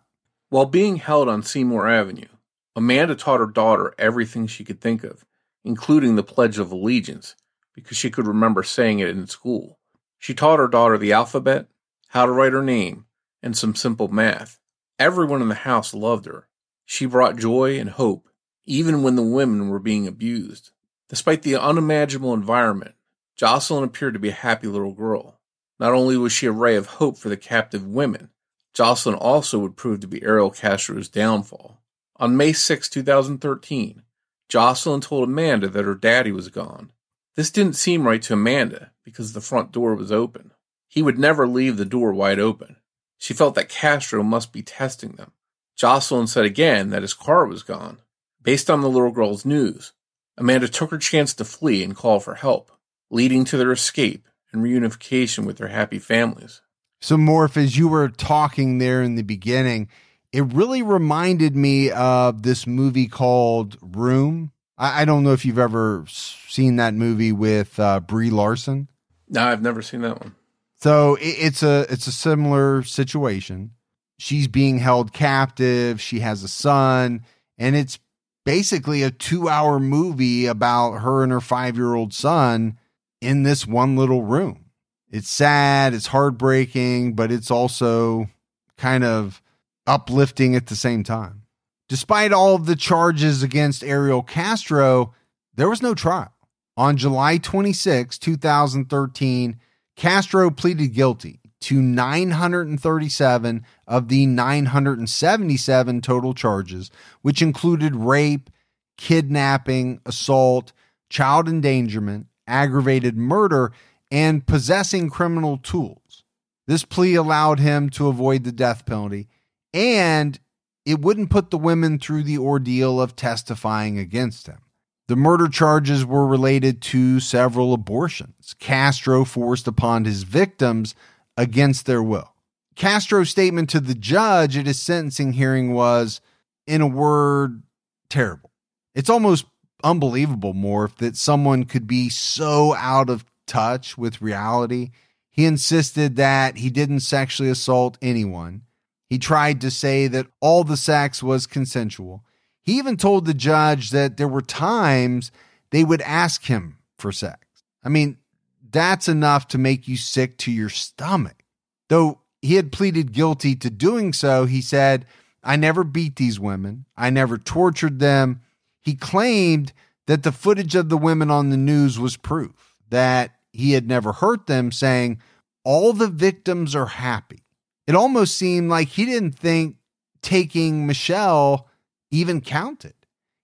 While being held on Seymour Avenue, Amanda taught her daughter everything she could think of, including the Pledge of Allegiance, because she could remember saying it in school. She taught her daughter the alphabet, how to write her name, and some simple math. Everyone in the house loved her. She brought joy and hope, even when the women were being abused. Despite the unimaginable environment, Jocelyn appeared to be a happy little girl. Not only was she a ray of hope for the captive women, Jocelyn also would prove to be Ariel Castro's downfall. On May 6, 2013, Jocelyn told Amanda that her daddy was gone. This didn't seem right to Amanda because the front door was open. He would never leave the door wide open. She felt that Castro must be testing them. Jocelyn said again that his car was gone. Based on the little girl's news, Amanda took her chance to flee and call for help, leading to their escape and reunification with their happy families. So, Morph, as you were talking there in the beginning, it really reminded me of this movie called Room. I, I don't know if you've ever seen that movie with uh, Brie Larson. No, I've never seen that one. So it, it's a it's a similar situation. She's being held captive. She has a son, and it's basically a two hour movie about her and her five year old son in this one little room. It's sad, it's heartbreaking, but it's also kind of uplifting at the same time. Despite all of the charges against Ariel Castro, there was no trial. On July 26, 2013, Castro pleaded guilty to 937 of the 977 total charges, which included rape, kidnapping, assault, child endangerment, aggravated murder, and possessing criminal tools. This plea allowed him to avoid the death penalty, and it wouldn't put the women through the ordeal of testifying against him. The murder charges were related to several abortions Castro forced upon his victims against their will. Castro's statement to the judge at his sentencing hearing was, in a word, terrible. It's almost unbelievable, Morph, that someone could be so out of touch with reality. He insisted that he didn't sexually assault anyone. He tried to say that all the sex was consensual. He even told the judge that there were times they would ask him for sex. I mean, that's enough to make you sick to your stomach. Though he had pleaded guilty to doing so, he said, I never beat these women. I never tortured them. He claimed that the footage of the women on the news was proof that he had never hurt them, saying, All the victims are happy. It almost seemed like he didn't think taking Michelle even counted.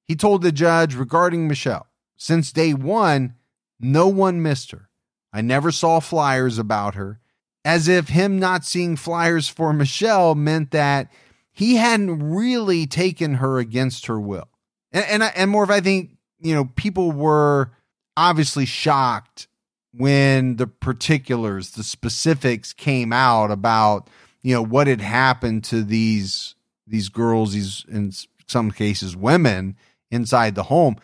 He told the judge regarding Michelle, since day one, no one missed her. I never saw flyers about her, as if him not seeing flyers for Michelle meant that he hadn't really taken her against her will. And and, and more of I think, you know, people were obviously shocked when the particulars, the specifics came out about, you know, what had happened to these these girls, these in some cases women inside the home.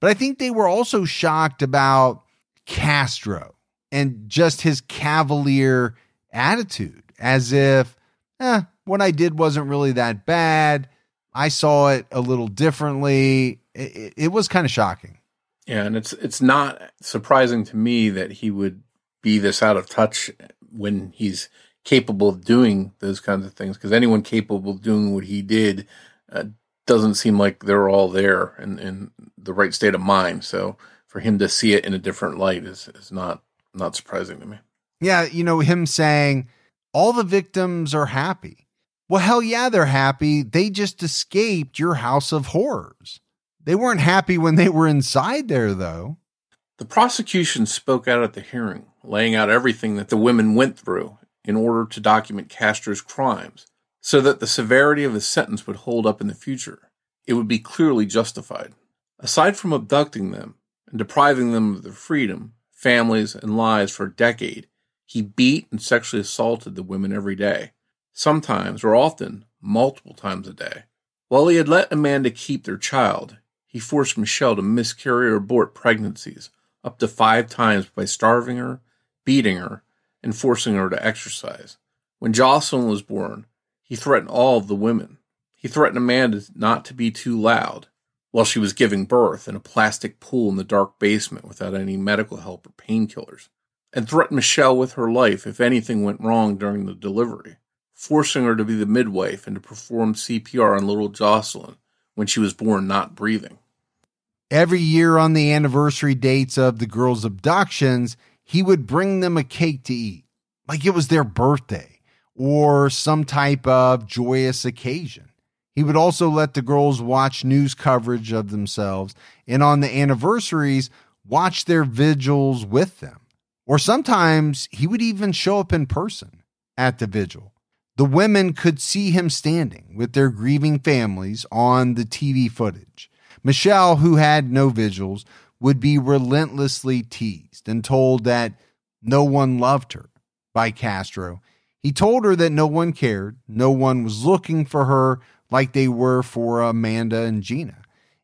But I think they were also shocked about Castro and just his cavalier attitude, as if, eh, what I did wasn't really that bad. I saw it a little differently. It, it was kind of shocking. Yeah, and it's it's not surprising to me that he would be this out of touch when he's capable of doing those kinds of things. Because anyone capable of doing what he did uh, doesn't seem like they're all there in, in the right state of mind. So for him to see it in a different light is is not not surprising to me. Yeah, you know him saying all the victims are happy. Well, hell yeah, they're happy. They just escaped your house of horrors. They weren't happy when they were inside there, though. The prosecution spoke out at the hearing, laying out everything that the women went through in order to document Castro's crimes, so that the severity of his sentence would hold up in the future. It would be clearly justified. Aside from abducting them and depriving them of their freedom, families, and lives for a decade, he beat and sexually assaulted the women every day, sometimes or often multiple times a day. While he had let Amanda keep their child, he forced Michelle to miscarry or abort pregnancies up to five times by starving her, beating her, and forcing her to exercise. When Jocelyn was born, he threatened all of the women. He threatened Amanda not to be too loud while she was giving birth in a plastic pool in the dark basement without any medical help or painkillers, and threatened Michelle with her life if anything went wrong during the delivery, forcing her to be the midwife and to perform CPR on little Jocelyn when she was born not breathing. Every year on the anniversary dates of the girls' abductions, he would bring them a cake to eat, like it was their birthday or some type of joyous occasion. He would also let the girls watch news coverage of themselves and on the anniversaries, watch their vigils with them. Or sometimes he would even show up in person at the vigil. The women could see him standing with their grieving families on the TV footage. Michelle, who had no vigils, would be relentlessly teased and told that no one loved her by Castro. He told her that no one cared, no one was looking for her like they were for Amanda and Gina.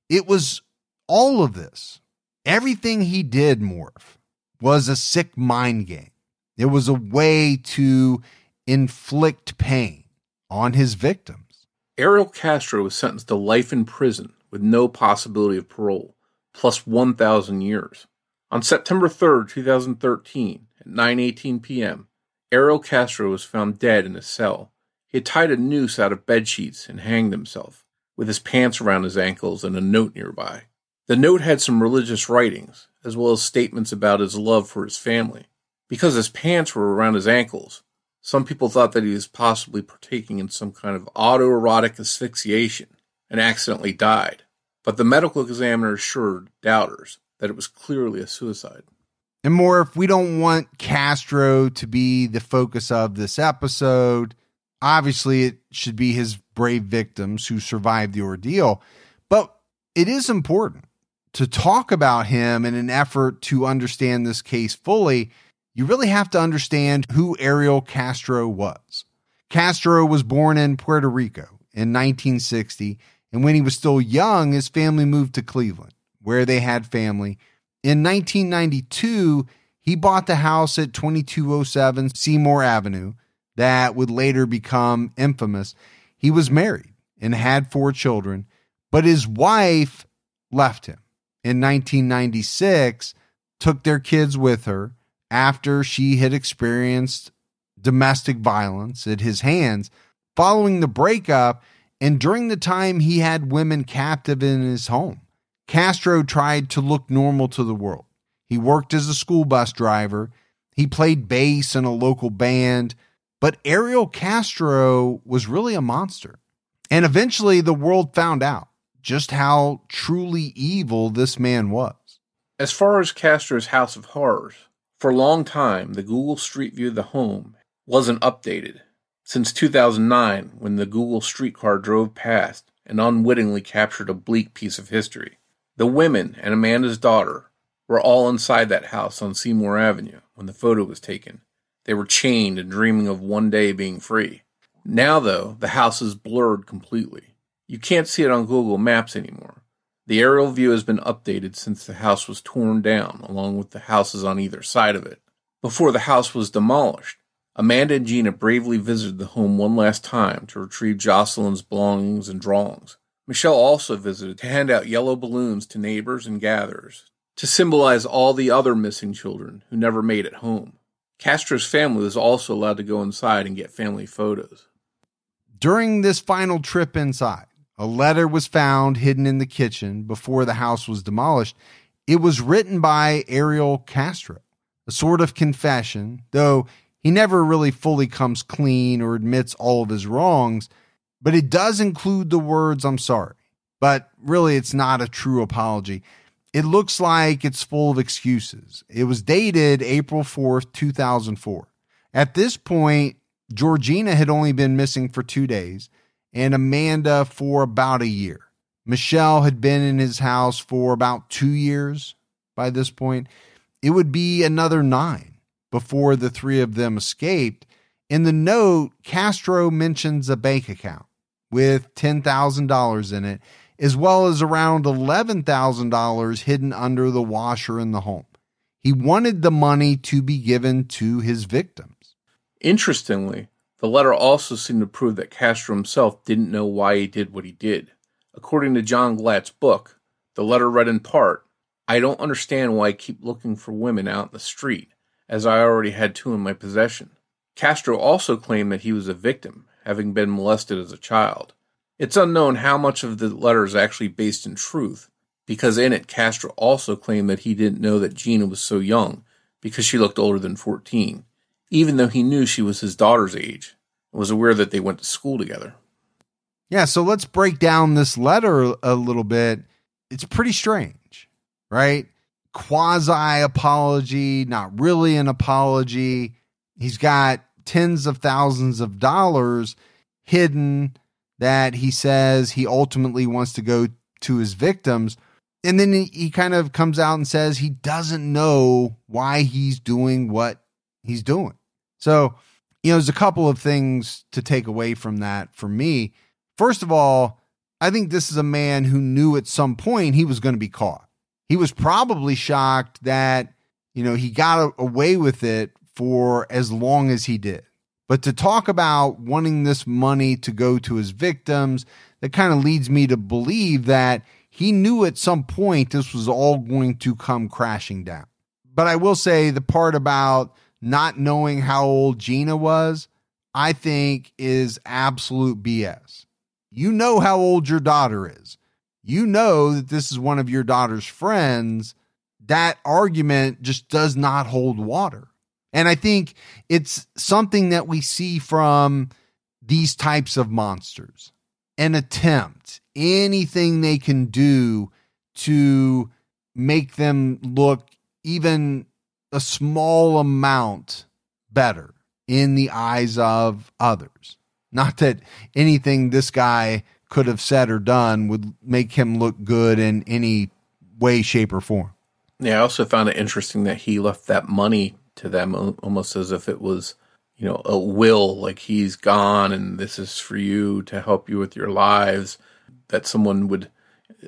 It was all of this. Everything he did, Morph, was a sick mind game. It was a way to inflict pain on his victims. Ariel Castro was sentenced to life in prison with no possibility of parole, plus 1,000 years. On September 3rd, 2013, at 9:18 p.m., Ariel Castro was found dead in a cell. He had tied a noose out of bed sheets and hanged himself, with his pants around his ankles and a note nearby. The note had some religious writings, as well as statements about his love for his family. Because his pants were around his ankles, some people thought that he was possibly partaking in some kind of autoerotic asphyxiation and accidentally died. But the medical examiner assured doubters that it was clearly a suicide. And more, if we don't want Castro to be the focus of this episode, obviously it should be his brave victims who survived the ordeal. But it is important to talk about him in an effort to understand this case fully. You really have to understand who Ariel Castro was. Castro was born in Puerto Rico in 1960, and when he was still young, his family moved to Cleveland, where they had family in 1992, he bought the house at 2207 Seymour Avenue that would later become infamous. He was married and had four children, but his wife left him in 1996, took their kids with her after she had experienced domestic violence at his hands. Following the breakup, and during the time he had women captive in his home. Castro tried to look normal to the world. He worked as a school bus driver. He played bass in a local band. But Ariel Castro was really a monster. And eventually the world found out just how truly evil this man was. As far as Castro's House of Horrors, for a long time the Google Street View of the home wasn't updated. Since 2009, when the Google streetcar drove past and unwittingly captured a bleak piece of history. The women and Amanda's daughter were all inside that house on Seymour Avenue when the photo was taken. They were chained and dreaming of one day being free. Now, though, the house is blurred completely. You can't see it on Google Maps anymore. The aerial view has been updated since the house was torn down, along with the houses on either side of it. Before the house was demolished, Amanda and Gina bravely visited the home one last time to retrieve Jocelyn's belongings and drawings. Michelle also visited to hand out yellow balloons to neighbors and gatherers to symbolize all the other missing children who never made it home. Castro's family was also allowed to go inside and get family photos. During this final trip inside, a letter was found hidden in the kitchen before the house was demolished. It was written by Ariel Castro, a sort of confession, though he never really fully comes clean or admits all of his wrongs but it does include the words, I'm sorry. But really, it's not a true apology. It looks like it's full of excuses. It was dated April 4th, 2004. At this point, Georgina had only been missing for two days and Amanda for about a year. Michelle had been in his house for about two years by this point. It would be another nine before the three of them escaped. In the note, Castro mentions a bank account with $10,000 in it, as well as around $11,000 hidden under the washer in the home. He wanted the money to be given to his victims. Interestingly, The letter also seemed to prove that Castro himself didn't know why he did what he did. According to John Glatt's book, the letter read in part, I don't understand why I keep looking for women out in the street, as I already had two in my possession. Castro also claimed that he was a victim, having been molested as a child. It's unknown how much of the letter is actually based in truth, because in it Castro also claimed that he didn't know that Gina was so young because she looked older than 14, even though he knew she was his daughter's age and was aware that they went to school together. Yeah, so let's break down this letter a little bit. It's pretty strange, right? Quasi apology, not really an apology. He's got tens of thousands of dollars hidden that he says he ultimately wants to go to his victims. And then he, he kind of comes out and says he doesn't know why he's doing what he's doing. So, you know, there's a couple of things to take away from that for me. First of all, I think this is a man who knew at some point he was going to be caught. He was probably shocked that, you know, he got away with it for as long as he did. But to talk about wanting this money to go to his victims, that kind of leads me to believe that he knew at some point this was all going to come crashing down. But I will say the part about not knowing how old Gina was, I think is absolute BS. You know how old your daughter is. You know that this is one of your daughter's friends. That argument just does not hold water. And I think it's something that we see from these types of monsters an attempt, anything they can do to make them look even a small amount better in the eyes of others. Not that anything this guy could have said or done would make him look good in any way, shape, or form. Yeah, I also found it interesting that he left that money to them almost as if it was you know a will like he's gone and this is for you to help you with your lives. That someone would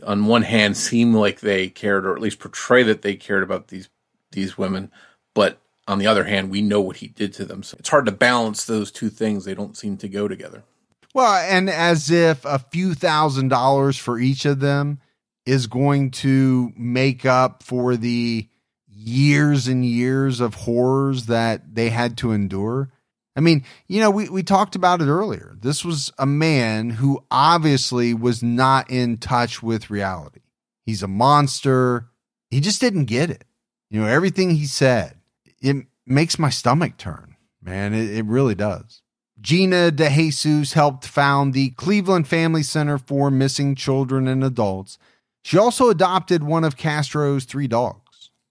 on one hand seem like they cared or at least portray that they cared about these these women but on the other hand we know what he did to them. So it's hard to balance those two things. They don't seem to go together. Well and as if a few thousand dollars for each of them is going to make up for the years and years of horrors that they had to endure. I mean, you know, we, we talked about it earlier. This was a man who obviously was not in touch with reality. He's a monster. He just didn't get it. You know, everything he said, it makes my stomach turn, man. It, it really does. Gina DeJesus helped found the Cleveland Family Center for Missing Children and Adults. She also adopted one of Castro's three dogs.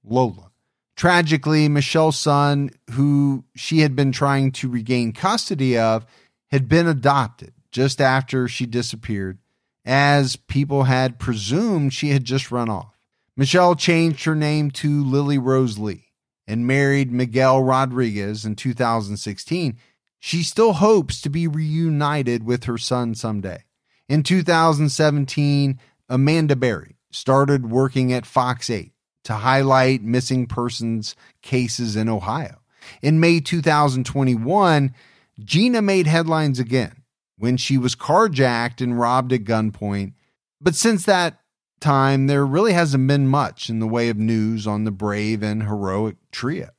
Lola. Tragically, Michelle's son, who she had been trying to regain custody of, had been adopted just after she disappeared, as people had presumed she had just run off. Michelle changed her name to Lily Rose Lee and married Miguel Rodriguez in 2016. She still hopes to be reunited with her son someday. In 2017, Amanda Berry started working at Fox 8 to highlight missing persons cases in Ohio. In May 2021, Gina made headlines again when she was carjacked and robbed at gunpoint. But since that time, there really hasn't been much in the way of news on the brave and heroic trio.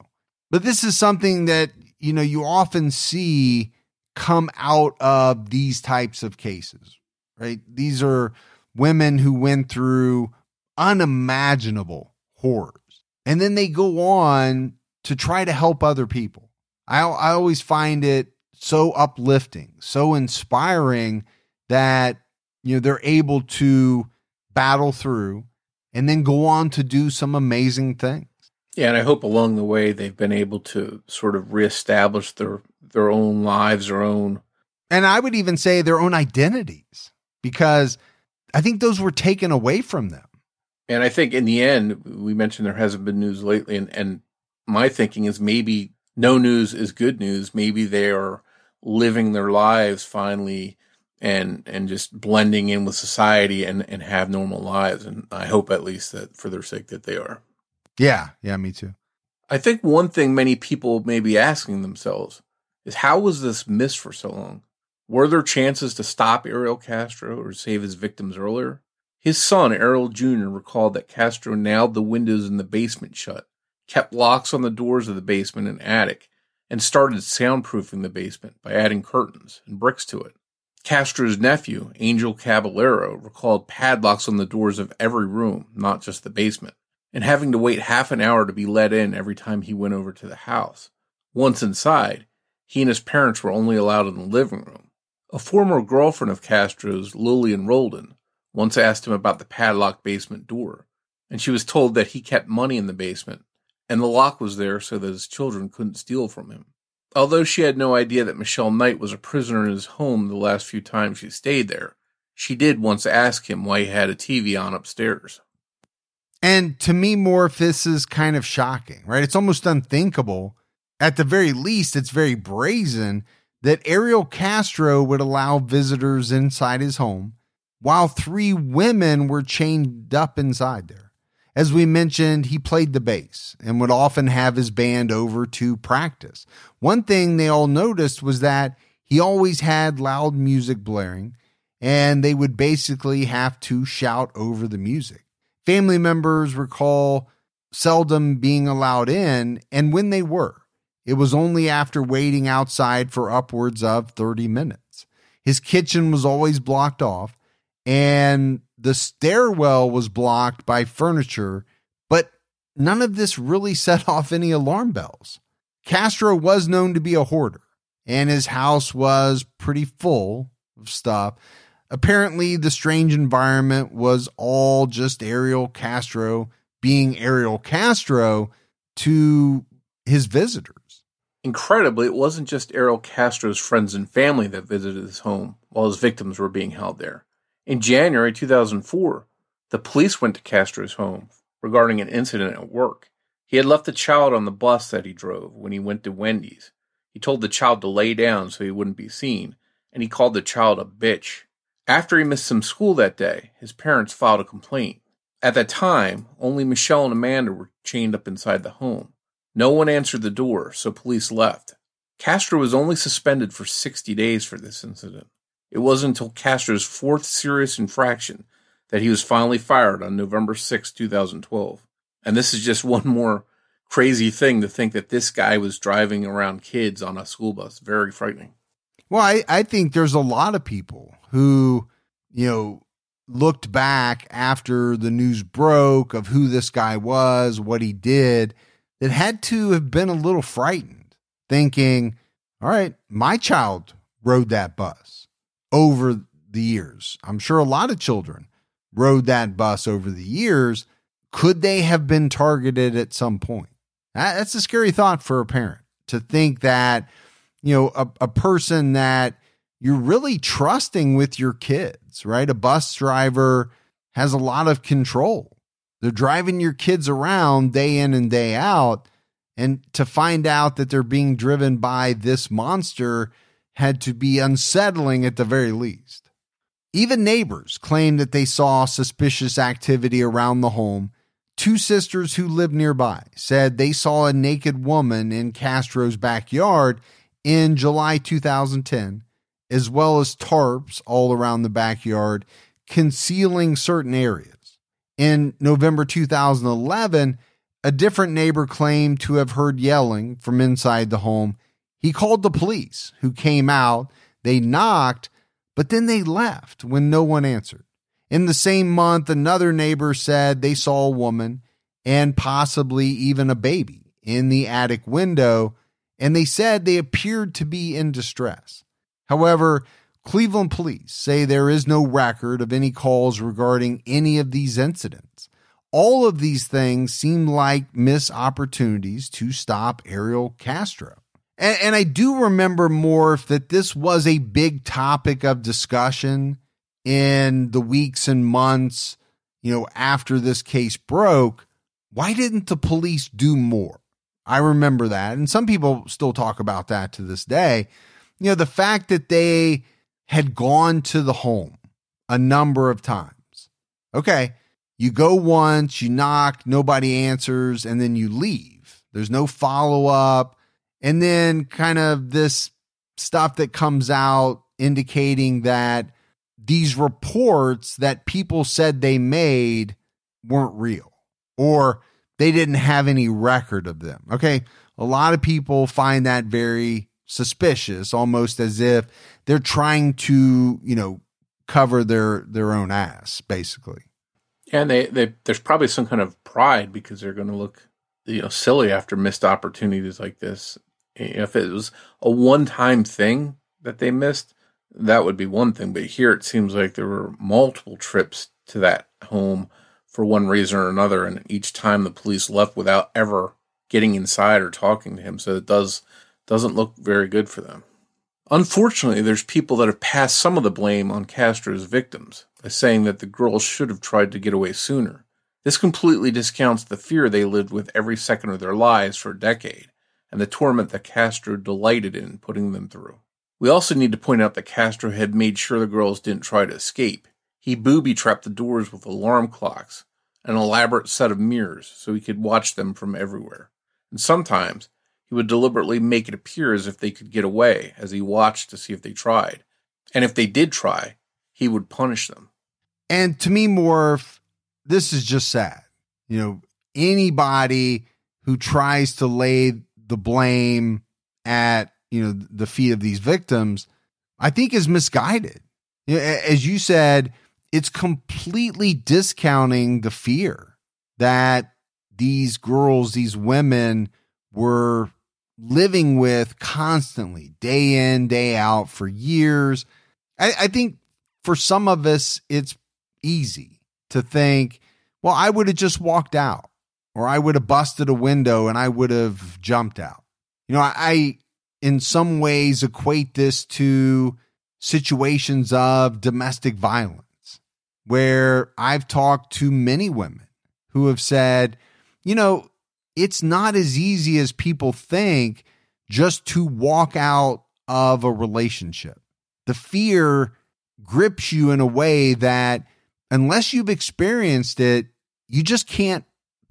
But this is something that, you know, you often see come out of these types of cases, right? These are women who went through unimaginable horrors. And then they go on to try to help other people. I, I always find it so uplifting, so inspiring that you know they're able to battle through and then go on to do some amazing things. Yeah, and I hope along the way they've been able to sort of reestablish their their own lives, their own and I would even say their own identities because I think those were taken away from them. And I think in the end, we mentioned there hasn't been news lately, and, and my thinking is maybe no news is good news. Maybe they are living their lives finally and and just blending in with society and and have normal lives. And I hope at least that for their sake that they are. Yeah, yeah, me too. I think one thing many people may be asking themselves is how was this missed for so long? Were there chances to stop Ariel Castro or save his victims earlier? His son, Errol Jr., recalled that Castro nailed the windows in the basement shut, kept locks on the doors of the basement and attic, and started soundproofing the basement by adding curtains and bricks to it. Castro's nephew, Angel Caballero, recalled padlocks on the doors of every room, not just the basement, and having to wait half an hour to be let in every time he went over to the house. Once inside, he and his parents were only allowed in the living room. A former girlfriend of Castro's, Lillian Roldan, once asked him about the padlocked basement door, and she was told that he kept money in the basement, and the lock was there so that his children couldn't steal from him. Although she had no idea that Michelle Knight was a prisoner in his home the last few times she stayed there, she did once ask him why he had a TV on upstairs. And to me, Morph, this is kind of shocking, right? It's almost unthinkable. At the very least, it's very brazen that Ariel Castro would allow visitors inside his home while three women were chained up inside there. As we mentioned, he played the bass and would often have his band over to practice. One thing they all noticed was that he always had loud music blaring, and they would basically have to shout over the music. Family members recall seldom being allowed in, and when they were, it was only after waiting outside for upwards of 30 minutes. His kitchen was always blocked off, and the stairwell was blocked by furniture, but none of this really set off any alarm bells. Castro was known to be a hoarder, and his house was pretty full of stuff. Apparently, the strange environment was all just Ariel Castro being Ariel Castro to his visitors. Incredibly, it wasn't just Ariel Castro's friends and family that visited his home while his victims were being held there. In January 2004, the police went to Castro's home regarding an incident at work. He had left a child on the bus that he drove when he went to Wendy's. He told the child to lay down so he wouldn't be seen, and he called the child a bitch. After he missed some school that day, his parents filed a complaint. At that time, only Michelle and Amanda were chained up inside the home. No one answered the door, so police left. Castro was only suspended for 60 days for this incident. It wasn't until Castro's fourth serious infraction that he was finally fired on November 6, 2012. And this is just one more crazy thing to think that this guy was driving around kids on a school bus. Very frightening. Well, I, I think there's a lot of people who, you know, looked back after the news broke of who this guy was, what he did, that had to have been a little frightened, thinking, all right, my child rode that bus over the years. I'm sure a lot of children rode that bus over the years. Could they have been targeted at some point? That's a scary thought for a parent to think that, you know, a, a person that you're really trusting with your kids, right? A bus driver has a lot of control. They're driving your kids around day in and day out. And to find out that they're being driven by this monster had to be unsettling at the very least. Even neighbors claimed that they saw suspicious activity around the home. Two sisters who lived nearby said they saw a naked woman in Castro's backyard in July 2010, as well as tarps all around the backyard, concealing certain areas. In November 2011, a different neighbor claimed to have heard yelling from inside the home he called the police, who came out. They knocked, but then they left when no one answered. In the same month, another neighbor said they saw a woman and possibly even a baby in the attic window, and they said they appeared to be in distress. However, Cleveland police say there is no record of any calls regarding any of these incidents. All of these things seem like missed opportunities to stop Ariel Castro. And, and, I do remember, Morph, that this was a big topic of discussion in the weeks and months, you know, after this case broke. Why didn't the police do more? I remember that. And some people still talk about that to this day. You know, the fact that they had gone to the home a number of times. Okay, you go once, you knock, nobody answers, and then you leave. There's no follow up and then kind of this stuff that comes out indicating that these reports that people said they made weren't real or they didn't have any record of them. Okay. A lot of people find that very suspicious, almost as if they're trying to, you know, cover their their own ass, basically. And they, they there's probably some kind of pride because they're going to look, you know, silly after missed opportunities like this. If it was a one time thing that they missed, that would be one thing. But here it seems like there were multiple trips to that home for one reason or another, and each time the police left without ever getting inside or talking to him. So it does doesn't look very good for them. Unfortunately, there's people that have passed some of the blame on Castro's victims by saying that the girls should have tried to get away sooner. This completely discounts the fear they lived with every second of their lives for a decade and the torment that Castro delighted in putting them through. We also need to point out that Castro had made sure the girls didn't try to escape. He booby trapped the doors with alarm clocks, an elaborate set of mirrors, so he could watch them from everywhere. And sometimes he would deliberately make it appear as if they could get away as he watched to see if they tried. And if they did try, he would punish them. And to me, Morph, this is just sad. You know, anybody who tries to lay the blame at, you know, the feet of these victims, I think is misguided. You know, as you said, it's completely discounting the fear that these girls, these women were living with constantly, day in, day out for years. I, I think for some of us, it's easy to think, well, I would have just walked out or I would have busted a window and I would have jumped out. You know, I, I in some ways equate this to situations of domestic violence where I've talked to many women who have said, you know, it's not as easy as people think just to walk out of a relationship. The fear grips you in a way that, unless you've experienced it, you just can't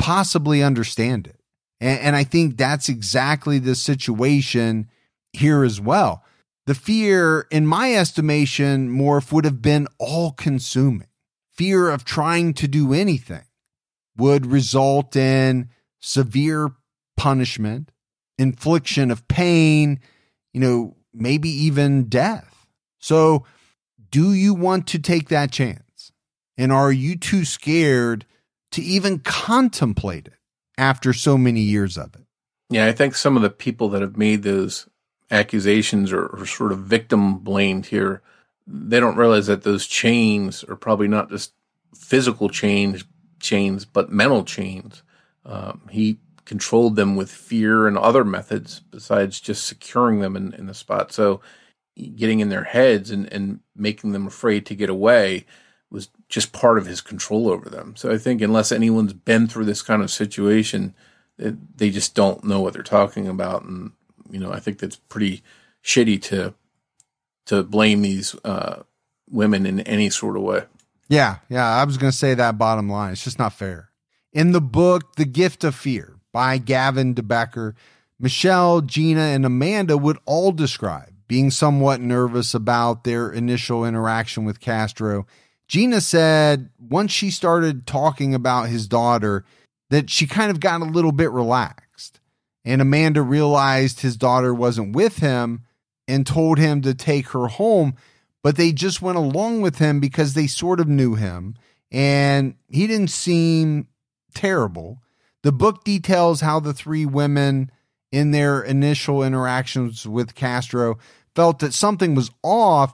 possibly understand it. And, and I think that's exactly the situation here as well. The fear, in my estimation, Morph would have been all consuming. Fear of trying to do anything would result in severe punishment, infliction of pain, you know, maybe even death. So, do you want to take that chance? And are you too scared to even contemplate it after so many years of it? Yeah, I think some of the people that have made those accusations are, sort of victim blamed here. They don't realize that those chains are probably not just physical chains, chains, but mental chains um, he controlled them with fear and other methods besides just securing them in, in the spot. So getting in their heads and, and making them afraid to get away was just part of his control over them. So I think unless anyone's been through this kind of situation, it, they just don't know what they're talking about. And, you know, I think that's pretty shitty to, to blame these, uh, women in any sort of way. Yeah. Yeah. I was going to say that bottom line. It's just not fair. In the book, The Gift of Fear by Gavin de Becker, Michelle, Gina, and Amanda would all describe being somewhat nervous about their initial interaction with Castro. Gina said once she started talking about his daughter, that she kind of got a little bit relaxed. And Amanda realized his daughter wasn't with him and told him to take her home, but they just went along with him because they sort of knew him and he didn't seem terrible. The book details how the three women, in their initial interactions with Castro, felt that something was off,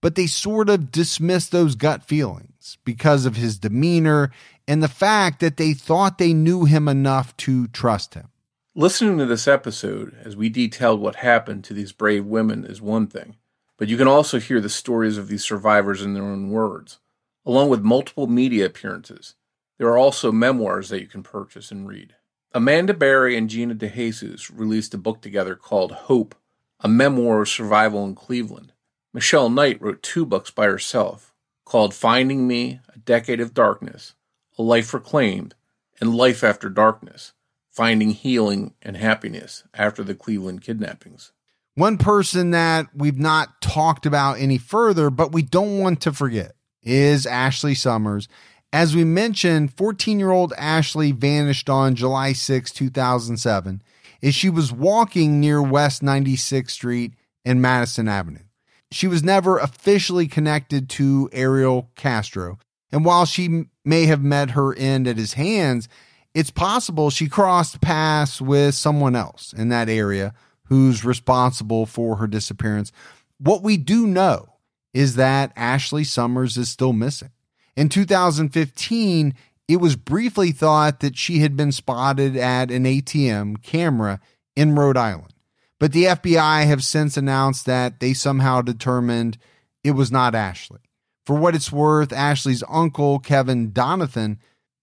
but they sort of dismissed those gut feelings because of his demeanor and the fact that they thought they knew him enough to trust him. Listening to this episode, as we detailed what happened to these brave women, is one thing, but you can also hear the stories of these survivors in their own words, along with multiple media appearances there are also memoirs that you can purchase and read. Amanda Berry and Gina DeJesus released a book together called Hope, a memoir of survival in Cleveland. Michelle Knight wrote two books by herself called Finding Me, A Decade of Darkness, A Life Reclaimed, and Life After Darkness, Finding Healing and Happiness After the Cleveland Kidnappings. One person that we've not talked about any further, but we don't want to forget is Ashley Summers. As we mentioned, 14 year old Ashley vanished on July 6, 2007, as she was walking near West 96th Street and Madison Avenue. She was never officially connected to Ariel Castro. And while she may have met her end at his hands, it's possible she crossed paths with someone else in that area who's responsible for her disappearance. What we do know is that Ashley Summers is still missing. In 2015, it was briefly thought that she had been spotted at an ATM camera in Rhode Island. But the FBI have since announced that they somehow determined it was not Ashley. For what it's worth, Ashley's uncle, Kevin Donathan,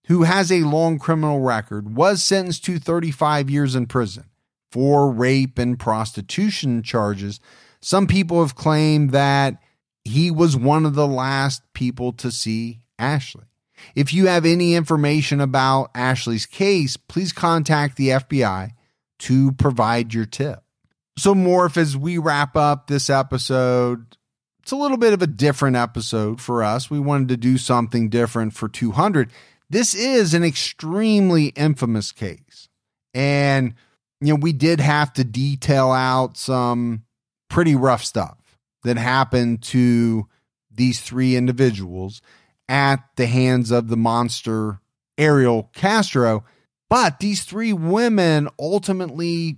who has a long criminal record, was sentenced to 35 years in prison for rape and prostitution charges. Some people have claimed that he was one of the last people to see Ashley. If you have any information about Ashley's case, please contact the FBI to provide your tip. So, Morph, as we wrap up this episode, it's a little bit of a different episode for us. We wanted to do something different for 200. This is an extremely infamous case. And, you know, we did have to detail out some pretty rough stuff that happened to these three individuals at the hands of the monster Ariel Castro. But these three women ultimately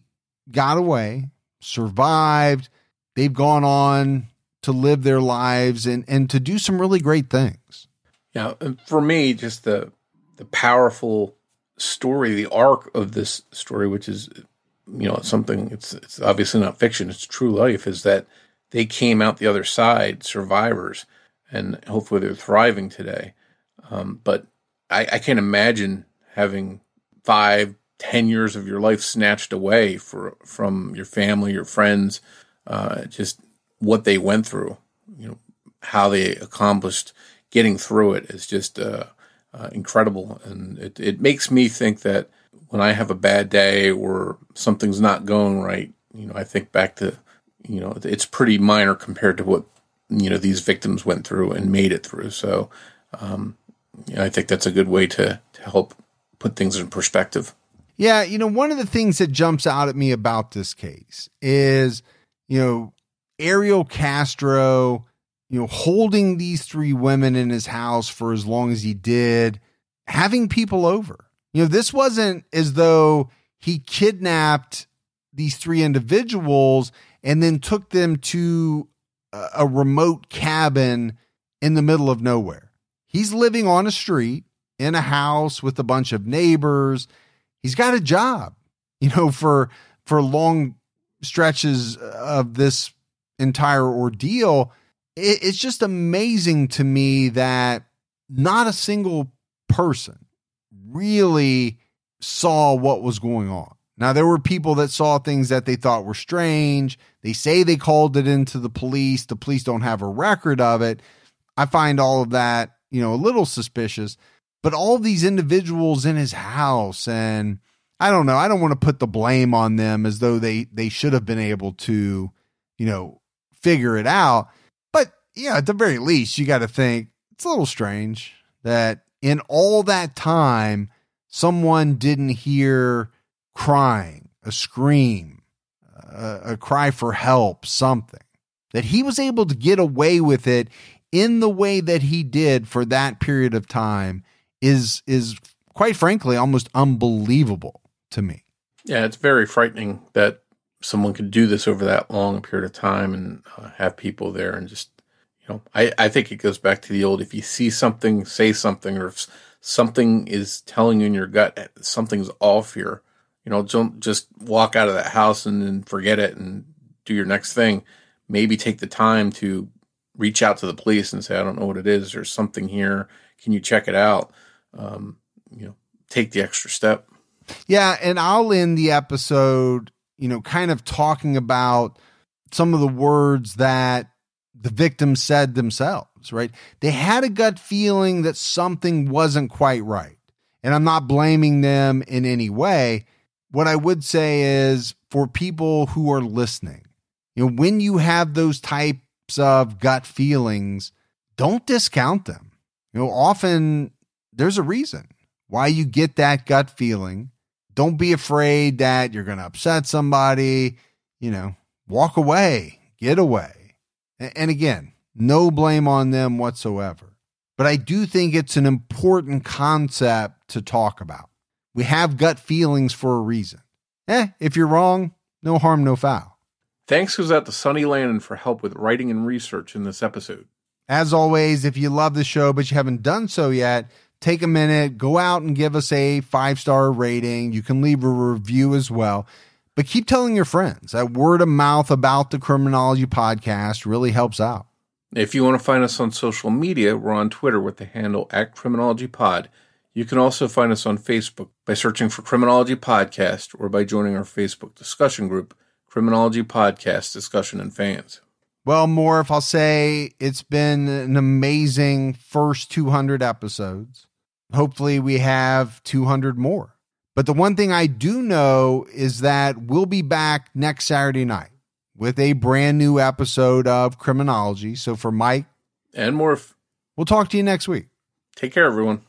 got away survived. They've gone on to live their lives and, and to do some really great things. Yeah, for me, just the the powerful story, the arc of this story, which is you know something it's it's obviously not fiction, it's true life, is that they came out the other side survivors, and hopefully they're thriving today. Um, but I, I can't imagine having five, ten years of your life snatched away for from your family, your friends, uh, just what they went through. You know how they accomplished getting through it is just uh, uh, incredible, and it it makes me think that when I have a bad day or something's not going right, you know, I think back to you know it's pretty minor compared to what you know these victims went through and made it through. So um, you know, I think that's a good way to to help put things in perspective. Yeah, you know, one of the things that jumps out at me about this case is, you know, Ariel Castro, you know, holding these three women in his house for as long as he did, having people over. You know, this wasn't as though he kidnapped these three individuals and then took them to a remote cabin in the middle of nowhere. He's living on a street in a house with a bunch of neighbors he's got a job, you know, for for long stretches of this entire ordeal. It, it's just amazing to me that not a single person really saw what was going on. Now, there were people that saw things that they thought were strange. They say they called it into the police. The police don't have a record of it. I find all of that, you know, a little suspicious but all these individuals in his house and I don't know, I don't want to put the blame on them as though they they should have been able to, you know, figure it out. But yeah, at the very least, you got to think it's a little strange that in all that time someone didn't hear crying, a scream, a, a cry for help, something. That he was able to get away with it in the way that he did for that period of time is is quite frankly almost unbelievable to me. Yeah, it's very frightening that someone could do this over that long a period of time and uh, have people there and just you know I, I think it goes back to the old if you see something say something or if something is telling you in your gut something's off here you know don't just walk out of that house and then forget it and do your next thing. Maybe take the time to reach out to the police and say i don't know what it is. There's something here. Can you check it out um, you know, take the extra step. Yeah, and I'll end the episode, you know, kind of talking about some of the words that the victims said themselves, right? They had a gut feeling that something wasn't quite right. And I'm not blaming them in any way. What I would say is for people who are listening, You know, when you have those types of gut feelings, don't discount them. You know, often there's a reason why you get that gut feeling. Don't be afraid that you're going to upset somebody. You know, walk away, get away. And again, no blame on them whatsoever. But I do think it's an important concept to talk about. We have gut feelings for a reason. Eh, if you're wrong, no harm, no foul. Thanks goes out to Sonny Landon for help with writing and research in this episode. As always, if you love the show but you haven't done so yet, take a minute, go out and give us a five star rating. You can leave a review as well. But keep telling your friends. That word of mouth about the Criminology podcast really helps out. If you want to find us on social media, we're on Twitter with the handle at Criminology Pod. You can also find us on Facebook by searching for Criminology Podcast or by joining our Facebook discussion group, Criminology Podcast Discussion and Fans. Well, Morph, I'll say it's been an amazing first 200 episodes. Hopefully, we have 200 more. But the one thing I do know is that we'll be back next Saturday night with a brand new episode of Criminology. So for Mike and Morph, we'll talk to you next week. Take care, everyone.